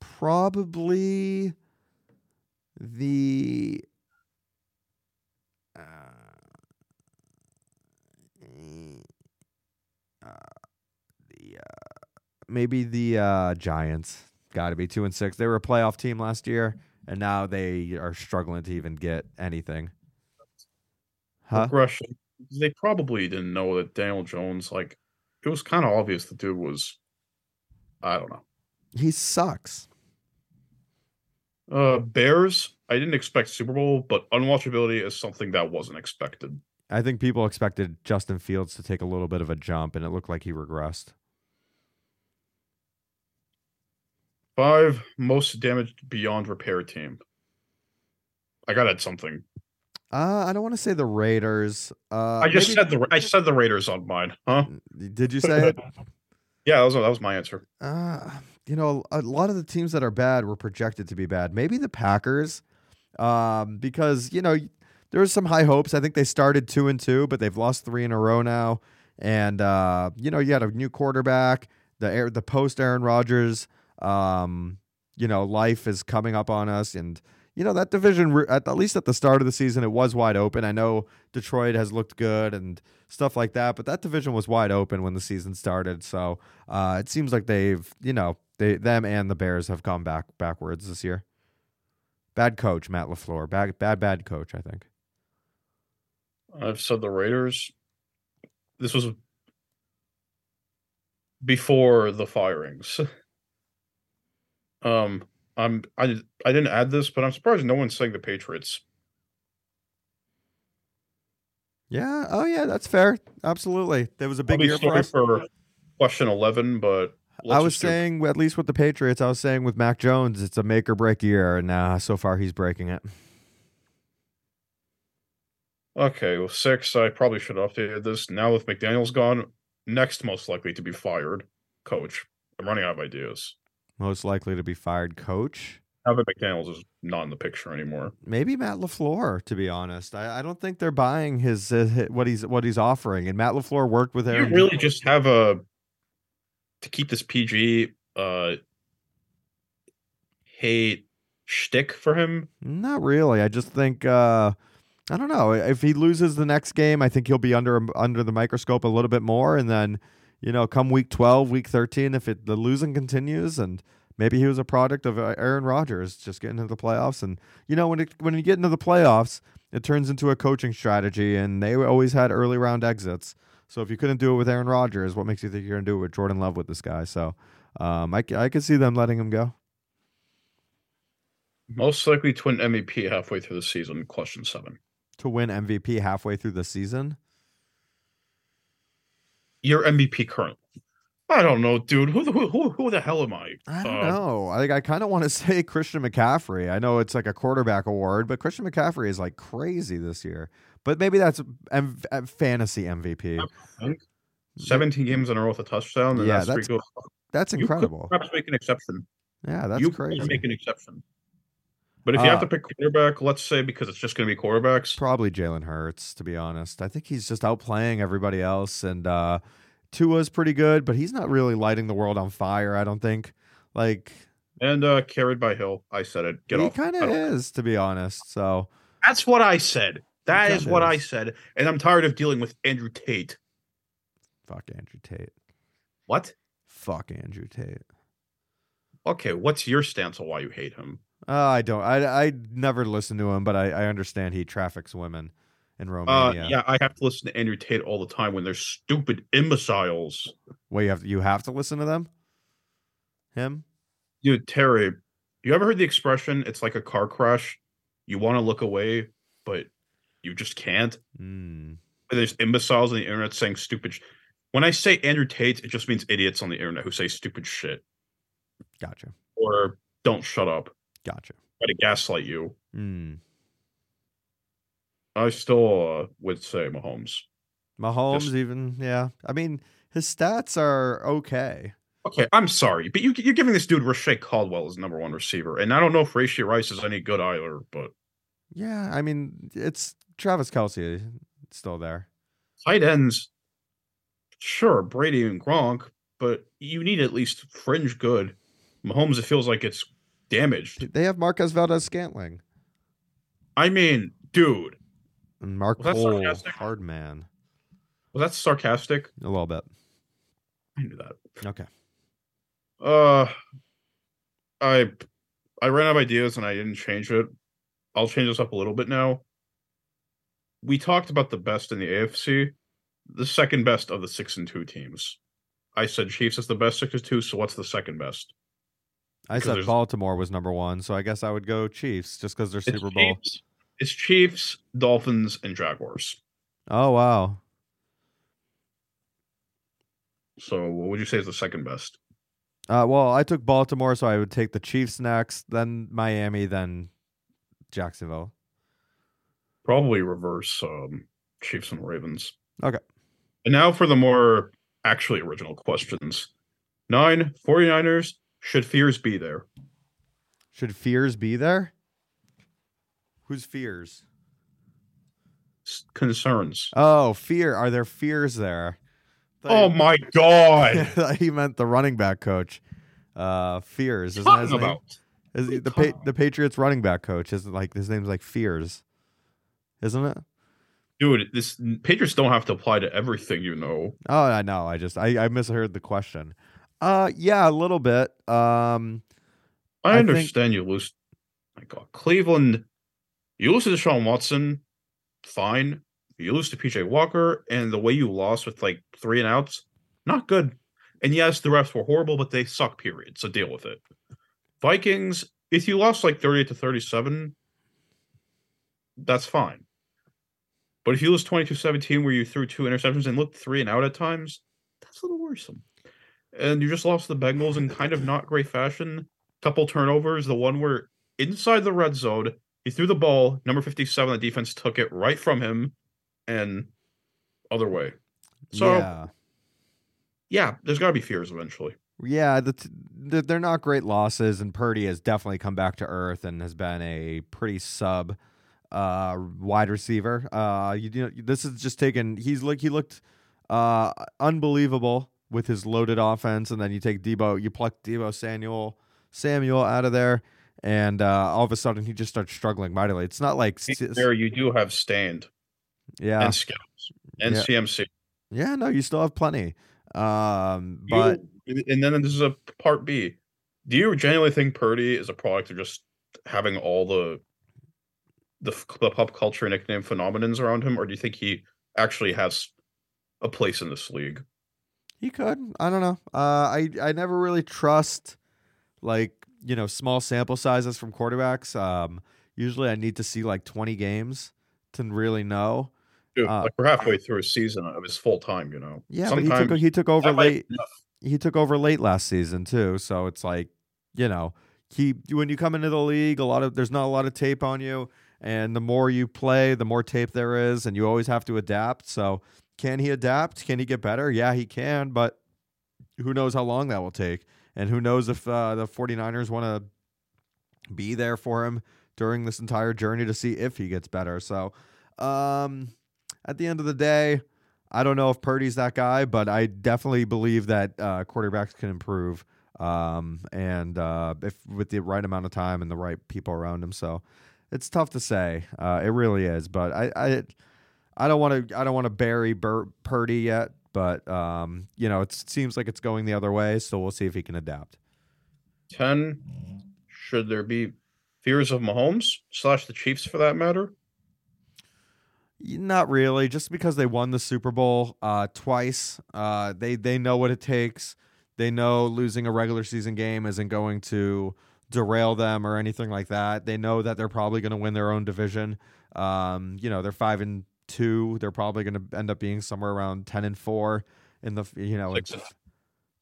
probably the. Uh, maybe the uh, Giants got to be two and six. They were a playoff team last year, and now they are struggling to even get anything. Huh? Regression. They probably didn't know that Daniel Jones, like, it was kind of obvious the dude was, I don't know. He sucks. Uh, Bears, I didn't expect Super Bowl, but unwatchability is something that wasn't expected. I think people expected Justin Fields to take a little bit of a jump, and it looked like he regressed. Five, most damaged beyond repair team. I gotta add something. Uh, I don't want to say the Raiders. Uh, I just maybe- said the I said the Raiders on mine, huh? Did you say it? [LAUGHS] Yeah, that was that was my answer. Uh, you know, a lot of the teams that are bad were projected to be bad. Maybe the Packers, um, because you know there was some high hopes. I think they started two and two, but they've lost three in a row now. And uh, you know, you had a new quarterback. The air, the post Aaron Rodgers, um, you know, life is coming up on us, and you know that division at, at least at the start of the season it was wide open. I know Detroit has looked good and stuff like that, but that division was wide open when the season started. So uh, it seems like they've, you know, they them and the Bears have gone back backwards this year. Bad coach Matt Lafleur, bad bad bad coach. I think. I've said the Raiders. This was before the firings. [LAUGHS] um, I'm I I didn't add this, but I'm surprised no one's saying the Patriots. Yeah. Oh yeah, that's fair. Absolutely. There was a big year for us. for question eleven, but I was just do- saying, at least with the Patriots, I was saying with Mac Jones, it's a make or break year, and uh, so far he's breaking it. Okay, well, six. I probably should have updated this. Now with McDaniels gone, next most likely to be fired, coach. I'm running out of ideas. Most likely to be fired coach. That McDaniels is not in the picture anymore. Maybe Matt Lafleur. To be honest, I, I don't think they're buying his uh, what he's what he's offering. And Matt Lafleur worked with them. You Aaron. really just have a to keep this PG. Uh, hate shtick for him? Not really. I just think uh, I don't know. If he loses the next game, I think he'll be under under the microscope a little bit more, and then you know, come week twelve, week thirteen, if it the losing continues, and maybe he was a product of uh, Aaron Rodgers just getting into the playoffs, and you know, when it, when you get into the playoffs, it turns into a coaching strategy, and they always had early round exits. So if you couldn't do it with Aaron Rodgers, what makes you think you're going to do it with Jordan Love with this guy? So um, I, I could see them letting him go. Most likely to win MVP halfway through the season. Question seven. To win MVP halfway through the season? Your MVP currently. I don't know, dude. Who the who, who the hell am I? I don't Uh, know. I think I kind of want to [LAUGHS] say Christian McCaffrey. I know it's like a quarterback award, but Christian McCaffrey is like crazy this year. But maybe that's M- fantasy MVP. Seventeen games in a row with a touchdown. And Yeah, that's, that's That's good. You could incredible. perhaps make an exception. Yeah, that's you crazy. make an exception. But if you have Uh, to pick quarterback, let's say because it's just going to be quarterbacks. Probably Jalen Hurts, to be honest. I think he's just outplaying everybody else, and uh, Tua's pretty good, but he's not really lighting the world on fire. I don't think. Like And uh carried by Hill. I said it. Get he off. kind of is, to be honest. So That's what I said. That is what I said. And I'm tired of dealing with Andrew Tate. fuck Andrew Tate. What? Fuck Andrew Tate. Okay, what's your stance on why you hate him? Uh, I don't. I I never listen to him, but I, I understand he traffics women in Uh, Romania. yeah, I have to listen to Andrew Tate all the time when they're stupid imbeciles. Well, you have you have to listen to them. Him. Dude, Terry, you ever heard the expression? It's like a car crash. You want to look away, but you just can't. Mm. There's imbeciles on the internet saying stupid. Sh- when I say Andrew Tate, it just means idiots on the internet who say stupid shit Gotcha. or don't shut up, Gotcha. try to gaslight you. Mm. I still uh, would say Mahomes. Mahomes, Just- even yeah. I mean, his stats are okay. Okay, I'm sorry, but you, you're giving this dude Rashay Caldwell as number one receiver, and I don't know if Rashee Rice is any good either. But Yeah, I mean, it's Travis Kelce still there. tight ends, sure, Brady and Gronk, but you need at least fringe good. Mahomes, it feels like it's damaged. They have Marquez Valdes-Scantling I mean, dude, and Mark that Cole, sarcastic? Hardman, was that sarcastic? a little bit. I knew that. Okay. Uh, I I ran out of ideas and I didn't change it. I'll change this up a little bit now. We talked about the best in the AFC, the second best of the six and two teams. I said Chiefs is the best six and two. So what's the second best? I said Baltimore was number one, so I guess I would go Chiefs just because they're Super Bowl. Chiefs, it's Chiefs, Dolphins, and Jaguars. Oh wow. So what would you say is the second best? Uh, well, I took Baltimore, so I would take the Chiefs next, then Miami, then Jacksonville. Probably reverse um, Chiefs and Ravens. Okay. And now for the more actually original questions. Nine, 49ers, should fears be there? Should Fears be there? Who's Fears? Concerns. Oh, Fear. Are there Fears there? Oh my god. [LAUGHS] he meant the running back coach. Uh, Fears. Isn't Talking about. Is he, the pa- the Patriots running back coach is like his name's like Fears, isn't it? Dude, this Patriots don't have to apply to everything you know. Oh, I know. I just I, I misheard the question. Uh, yeah, a little bit. Um, I, I think- understand you lose. My God, Cleveland, you lose to Deshaun Watson, fine. You lose to PJ Walker, and the way you lost with like three and outs, not good. And yes, the refs were horrible, but they suck. Period. So deal with it. Vikings, if you lost like thirty to thirty-seven, that's fine. But if you lose 22-17 where you threw two interceptions and looked three and out at times, that's a little worrisome. And you just lost the Bengals in kind of not great fashion couple turnovers. The one where inside the red zone, he threw the ball, number 57, the defense took it right from him and other way. So, yeah, yeah, there's got to be fears eventually. yeah. The t- they're they're not great losses, and Purdy has definitely come back to earth and has been a pretty sub uh wide receiver. Uh, you, you know, this is just taken. He's like he looked uh unbelievable with his loaded offense, and then you take Deebo, you pluck Deebo Samuel Samuel out of there, and uh, all of a sudden he just starts struggling mightily. It's not like There, you do have stand yeah, and scouts and Yeah. CMC. yeah. No, you still have plenty. Um, but You- and then this is a part B. Do you genuinely think Purdy is a product of just having all the the, the pop culture nickname phenomenons around him, or do you think he actually has a place in this league? He could. I don't know. Uh, I I never really trust like you know small sample sizes from quarterbacks. Um, usually I need to see like twenty games to really know. Dude, Uh, like we're halfway through a season of his full time, you know. Yeah, he took he took over late. He took over late last season too. So it's like you know he when you come into the league, a lot of there's not a lot of tape on you, and the more you play, the more tape there is, and you always have to adapt. So can he adapt? Can he get better? Yeah, he can, but who knows how long that will take? And who knows if uh, the 49ers want to be there for him during this entire journey to see if he gets better. So, um, at the end of the day, I don't know if Purdy's that guy, but I definitely believe that uh, quarterbacks can improve. Um, and uh, if with the right amount of time and the right people around him, so it's tough to say. Uh, it really is, but I, I, I don't want to, I don't want to bury Bur- Purdy yet. But um, you know, it seems like it's going the other way, so we'll see if he can adapt. Ten. Should there be fears of Mahomes slash the Chiefs for that matter? Not really, just because they won the Super Bowl uh, twice. Uh, they they know what it takes. They know losing a regular season game isn't going to derail them or anything like that. They know that they're probably going to win their own division. Um, you know, they're five and two. They're probably going to end up being somewhere around ten and four in the you know Six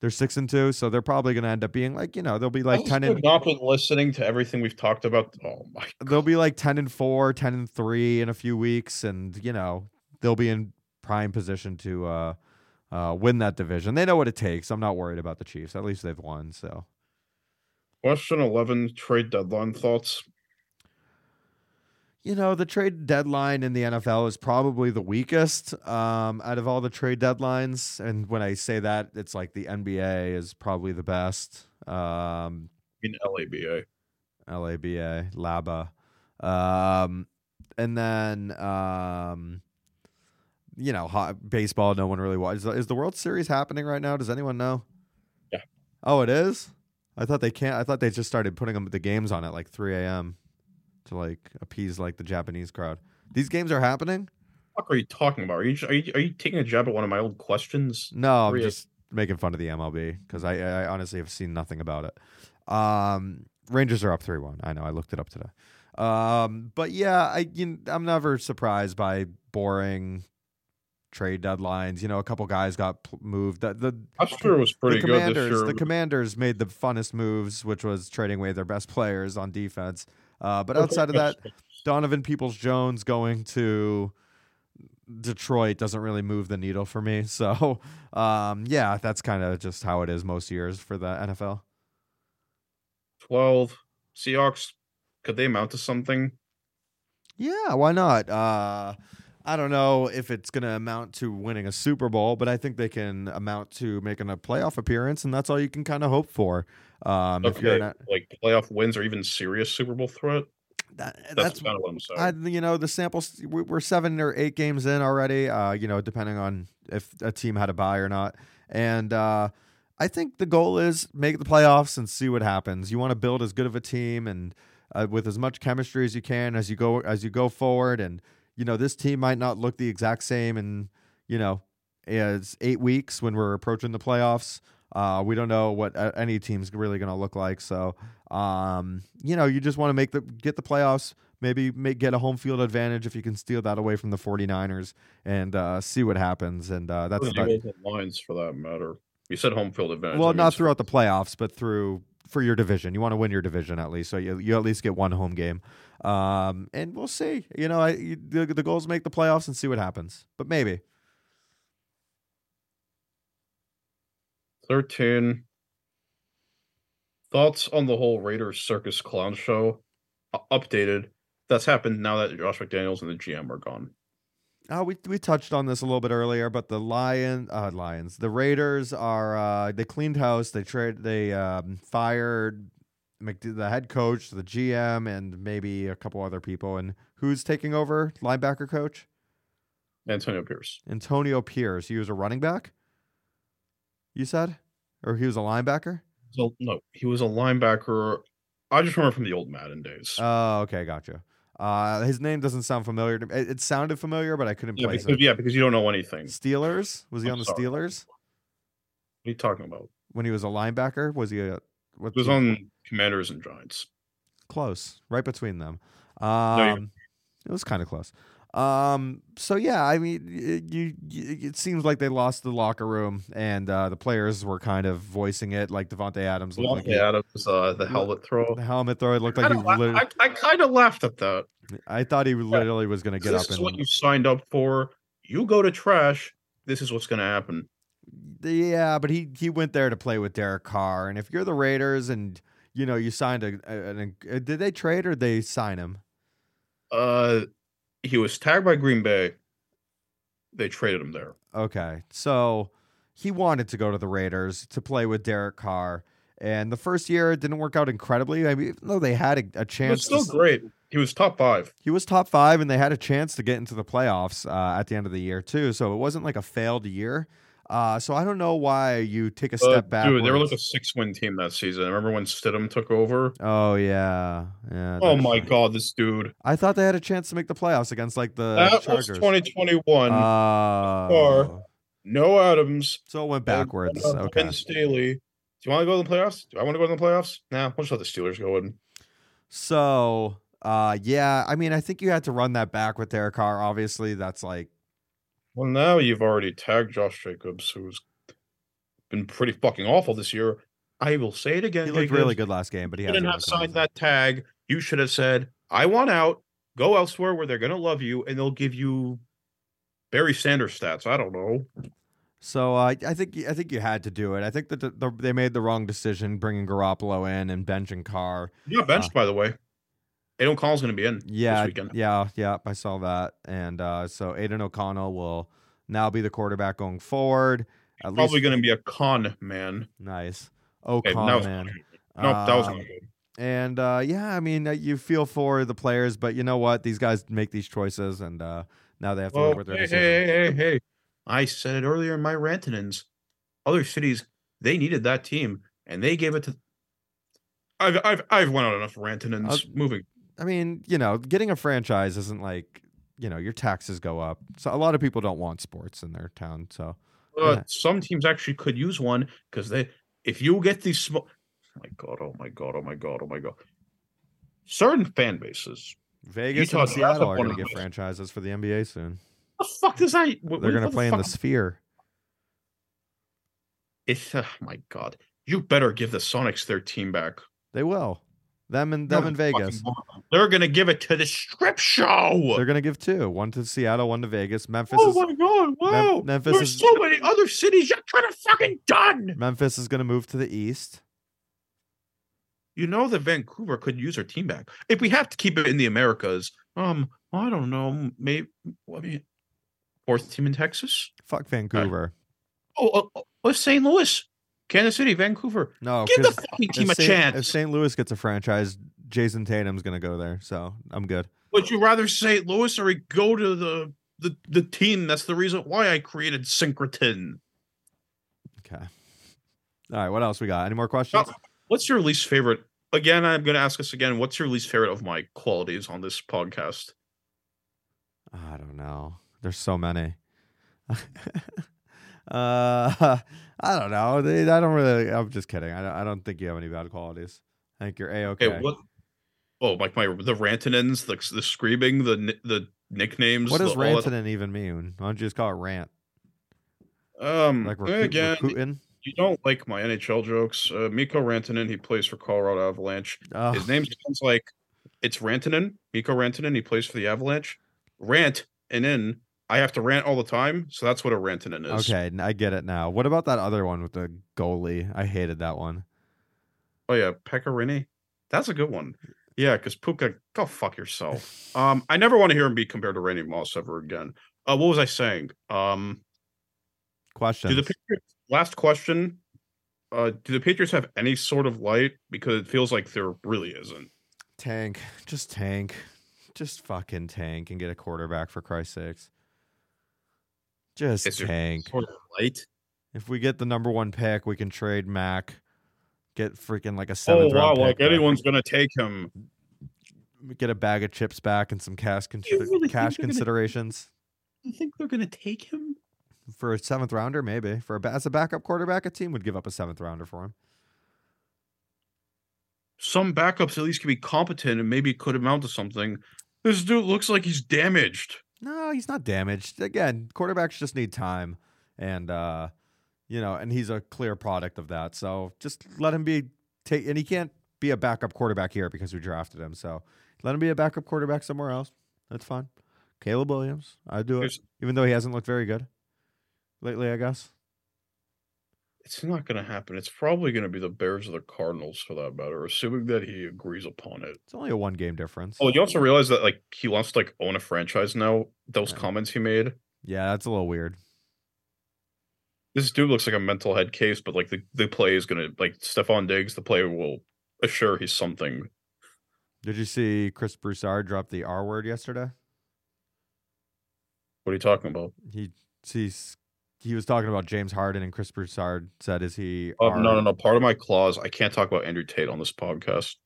they're six and two, so they're probably going to end up being like you know they'll be like ten and not been listening to everything we've talked about. Oh my! they'll be like 10 and 4 10 and 3 in a few weeks and you know they'll be in prime position to uh, uh, win that division they know what it takes i'm not worried about the chiefs at least they've won so Question eleven: Trade deadline thoughts. You know the trade deadline in the nfl is probably the weakest um, out of all the trade deadlines and when i say that it's like the nba is probably the best um, in LABA. LABA, LABA. Um, and then, um, you know, ho- baseball, no one really watches. Is the World Series happening right now? Does anyone know? Yeah. Oh, it is? I thought they can't. I thought they just started putting them, the games on at like 3 a.m. to like appease like the Japanese crowd. These games are happening? What are you talking about? Are you, are you are you taking a jab at one of my old questions? No, I'm 3 a- just making fun of the MLB because I, I honestly have seen nothing about it. Um, Rangers are up three one. I know. I looked it up today. Um, but yeah, I you, I'm never surprised by boring trade deadlines. You know, a couple guys got p- moved. The the, was pretty the good this commanders year. the commanders made the funnest moves, which was trading away their best players on defense. Uh, but outside of that, [LAUGHS] Donovan Peoples Jones going to Detroit doesn't really move the needle for me. [LAUGHS] So, um, yeah, that's kind of just how it is most years for the NFL. twelve Seahawks. Could they amount to something? Yeah, why not? Uh, I don't know if it's going to amount to winning a Super Bowl, but I think they can amount to making a playoff appearance, and that's all you can kind of hope for. Um, If you're not, like playoff wins or even serious Super Bowl threat. that, That's, that's kind of what I'm saying. I, you know, the samples we- we're seven or eight games in already. Uh, you know, depending on if a team had a buy or not, and uh, I think the goal is make the playoffs and see what happens. You want to build as good of a team and uh, with as much chemistry as you can as you go as you go forward. And you know, this team might not look the exact same in you know as eight weeks when we're approaching the playoffs. Uh, we don't know what uh, any team's really going to look like. So, um, you know, you just want to make the get the playoffs. Maybe make, get a home field advantage if you can steal that away from the 49ers and uh, see what happens. And uh, that's Or that, Eagles and Lions for that matter. You said home field advantage. well, not throughout the playoffs, but through for your division. You want to win your division at least, so you you at least get one home game. Um, and we'll see. You know, I, you, the the goal is make the playoffs and see what happens. But maybe. 13. Thoughts on the whole Raiders Circus Clown show? U- updated. That's happened now that Josh McDaniels and the GM are gone. Uh, we we touched on this a little bit earlier, but the lion uh, lions, the Raiders are uh, they cleaned house. They trade they um, fired McD- the head coach, the GM, and maybe a couple other people. And who's taking over linebacker coach? Antonio Pierce. Antonio Pierce. He was a running back. You said, or he was a linebacker. So no, he was a linebacker. I just remember from the old Madden days. Oh, okay, gotcha. Uh, his name doesn't sound familiar to me. It, it sounded familiar, but I couldn't yeah, place because, it. yeah, because you don't know anything. Steelers? Was he I'm on the sorry. Steelers What are you talking about? when he was a linebacker? Was he a what It was team? on Commanders and Giants. close, right between them. Um, it was kind of close. Um, so yeah, I mean, it, you, it seems like they lost the locker room, and uh, the players were kind of voicing it. Like Davante Adams looked like he- Yeah, uh, the helmet throw. the helmet throw. It looked like I, he. Literally, I, I kind of laughed at that. I thought he literally was going to get this up This is and. what you signed up for. You go to trash. This is what's going to happen. Yeah, but he he went there to play with Derek Carr, and if you're the Raiders and you know you signed a, a, an- a did they trade or did they sign him? Uh, he was tagged by Green Bay. They traded him there. Okay, so he wanted to go to the Raiders to play with Derek Carr, and the first year it didn't work out incredibly. I mean, even though they had a, a It was chance, still to, great. He was top five. he was top five, and they had a chance to get into the playoffs uh, at the end of the year too. So it wasn't like a failed year. Uh, so I don't know why you take a Uh, step back. dude, they were like a six-win team that season. Remember when Stidham took over? Oh yeah, yeah. Oh my right. god, this dude. I thought they had a chance to make the playoffs against like the that was Chargers. 2021. Oh. no Adams. so it went backwards. uh, Okay. Ben Staley. Do you want to go to the playoffs? Do I want to go to the playoffs? Nah, we'll just let the Steelers go in. So, uh, yeah, I mean, I think you had to run that back with Derek Carr. Obviously, that's like, Well, now you've already tagged Josh Jacobs, who's been pretty fucking awful this year. I will say it again. he looked Jacobs. really good last game, but he hasn't have signed that tag. You should have said, "I want out. Go elsewhere where they're gonna love you, and they'll give you Barry Sanders stats." I don't know. So uh, I think I think you had to do it. I think that the, the, they made the wrong decision bringing Garoppolo in and benching Carr. Yeah, benched, by the way. Aidan O'Connell's gonna be in Yeah, this weekend. yeah, yeah. I saw that, and uh, so Aidan O'Connell will now be the quarterback going forward. At Probably least gonna be a con man. nice. Okay, O'Connell, was man. no, that was Uh, not good. And uh, yeah, I mean, uh, you feel for the players, but you know what? These guys make these choices, and uh, now they have to Well, live with their hey, decisions. hey, hey, hey, hey! I said it earlier in my rantinins. Other cities they needed that team, and they gave it to. I've I've I've went on enough rantinins. Uh, Moving. I mean, you know, getting a franchise isn't like, you know, your taxes go up. So a lot of people don't want sports in their town. So Uh, Yeah. Some teams actually could use one because they, if you get these small, oh my god, oh my god, oh my god, oh my god, certain fan bases. Vegas Utah, and Seattle are going to get franchises for the NBA soon. What the fuck does that? what- They're going to play in the Sphere. It's oh my god. You better give the Sonics their team back. They will. Them and No, them in Vegas. They're gonna give it to the strip show. They're to give two. One to Seattle, one to Vegas. Memphis Oh is my god! Wow. Memphis There's is- so many other cities you're trying to fucking done. Memphis is to move to the East. You know that Vancouver could use their team back if we have to keep it in the Americas. Um, I don't know. Maybe I mean, fourth team in Texas. Fuck Vancouver. Oh, oh, oh, oh, St. Louis, Kansas City, Vancouver. No, Give the fucking team a St. chance. If St. Louis gets a franchise, Jayson Tatum's going to go there. So I'm good. Would you rather St. Louis or go to the the the team? That's the reason why I created Syncretin. Okay. All right. What else we got? Any more questions? What's your least favorite? Again, I'm going to ask us again. What's your least favorite of my qualities on this podcast? I don't know. There's so many. [LAUGHS] uh, [LAUGHS] I don't know. I don't really. I'm just kidding. I don't, I don't think you have any bad qualities. I think you're a Okay, okay. what? Oh, like my the rantinins, the the screaming, the the nicknames. What does the, ranting even mean? Why don't you just call it rant? Um, Like recruit, again, recruiting? you don't like my NHL jokes. Uh, Mikko Rantanen, he plays for Colorado Avalanche. Oh, His name sounds like it's Rantanen. Mikko Rantanen. He plays for the Avalanche. Rant and in. I have to rant all the time, so that's what a Rantanen is. okay, I get it now. What about that other one with the goalie? I hated that one. Oh yeah, Pecorini. That's a good one. Yeah, because Puka, go fuck yourself. [LAUGHS] Um, I never want to hear him be compared to Randy Moss ever again. Uh, what was I saying? Um, Question. do the Patriots, last question. Uh, do the Patriots have any sort of light? Because it feels like there really isn't. Tank. Just tank. Just fucking tank and get a quarterback for Christ's sakes. Just Is there tank. Sort of light. If we get the number one pick, we can trade Mac. Get freaking like a Oh seventh wow! round Like pick back. anyone's gonna take him. Get a bag of chips back and some cash con- really cash they're gonna- considerations You think they're gonna take him? for a seventh rounder, maybe for a as a backup quarterback. A team would give up a seventh rounder for him. Some backups at least can be competent and maybe could amount to something. This dude looks like he's damaged. No, he's not damaged. Again, quarterbacks just need time, and uh, you know, and he's a clear product of that. So just let him be. Take and he can't be a backup quarterback here because we drafted him. So let him be a backup quarterback somewhere else. That's fine. Caleb Williams, I'd do it, even though he hasn't looked very good lately. I guess. It's not gonna happen. It's probably gonna be the Bears or the Cardinals for that matter, assuming that he agrees upon it. It's only a one game difference. Oh, you also realize that like he wants to like own a franchise now. Those Yeah. comments he made. Yeah, that's a little weird. This dude looks like a mental head case, but like the, the play is gonna like Stefon Diggs, the player will assure he's something. Did you see Chris Broussard drop the R word yesterday? What are you talking about? He he's he was talking about James Harden and Chris Broussard said, "Is he?" Oh, no, no, no. Part of my clause, I can't talk about Andrew Tate on this podcast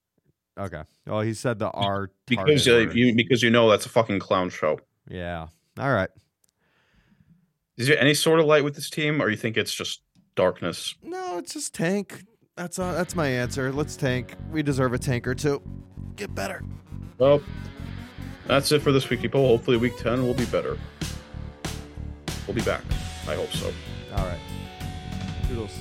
Okay. Well, he said the R because uh, you because you know that's a fucking clown show. Yeah. All right. Is there any sort of light with this team, or you think it's just darkness? No, it's just tank. That's uh, that's my answer. Let's tank. We deserve a tank or two. Get better. Well, that's it for this week, people. Hopefully, week ten will be better. We'll be back. I hope so. All right. Toodles.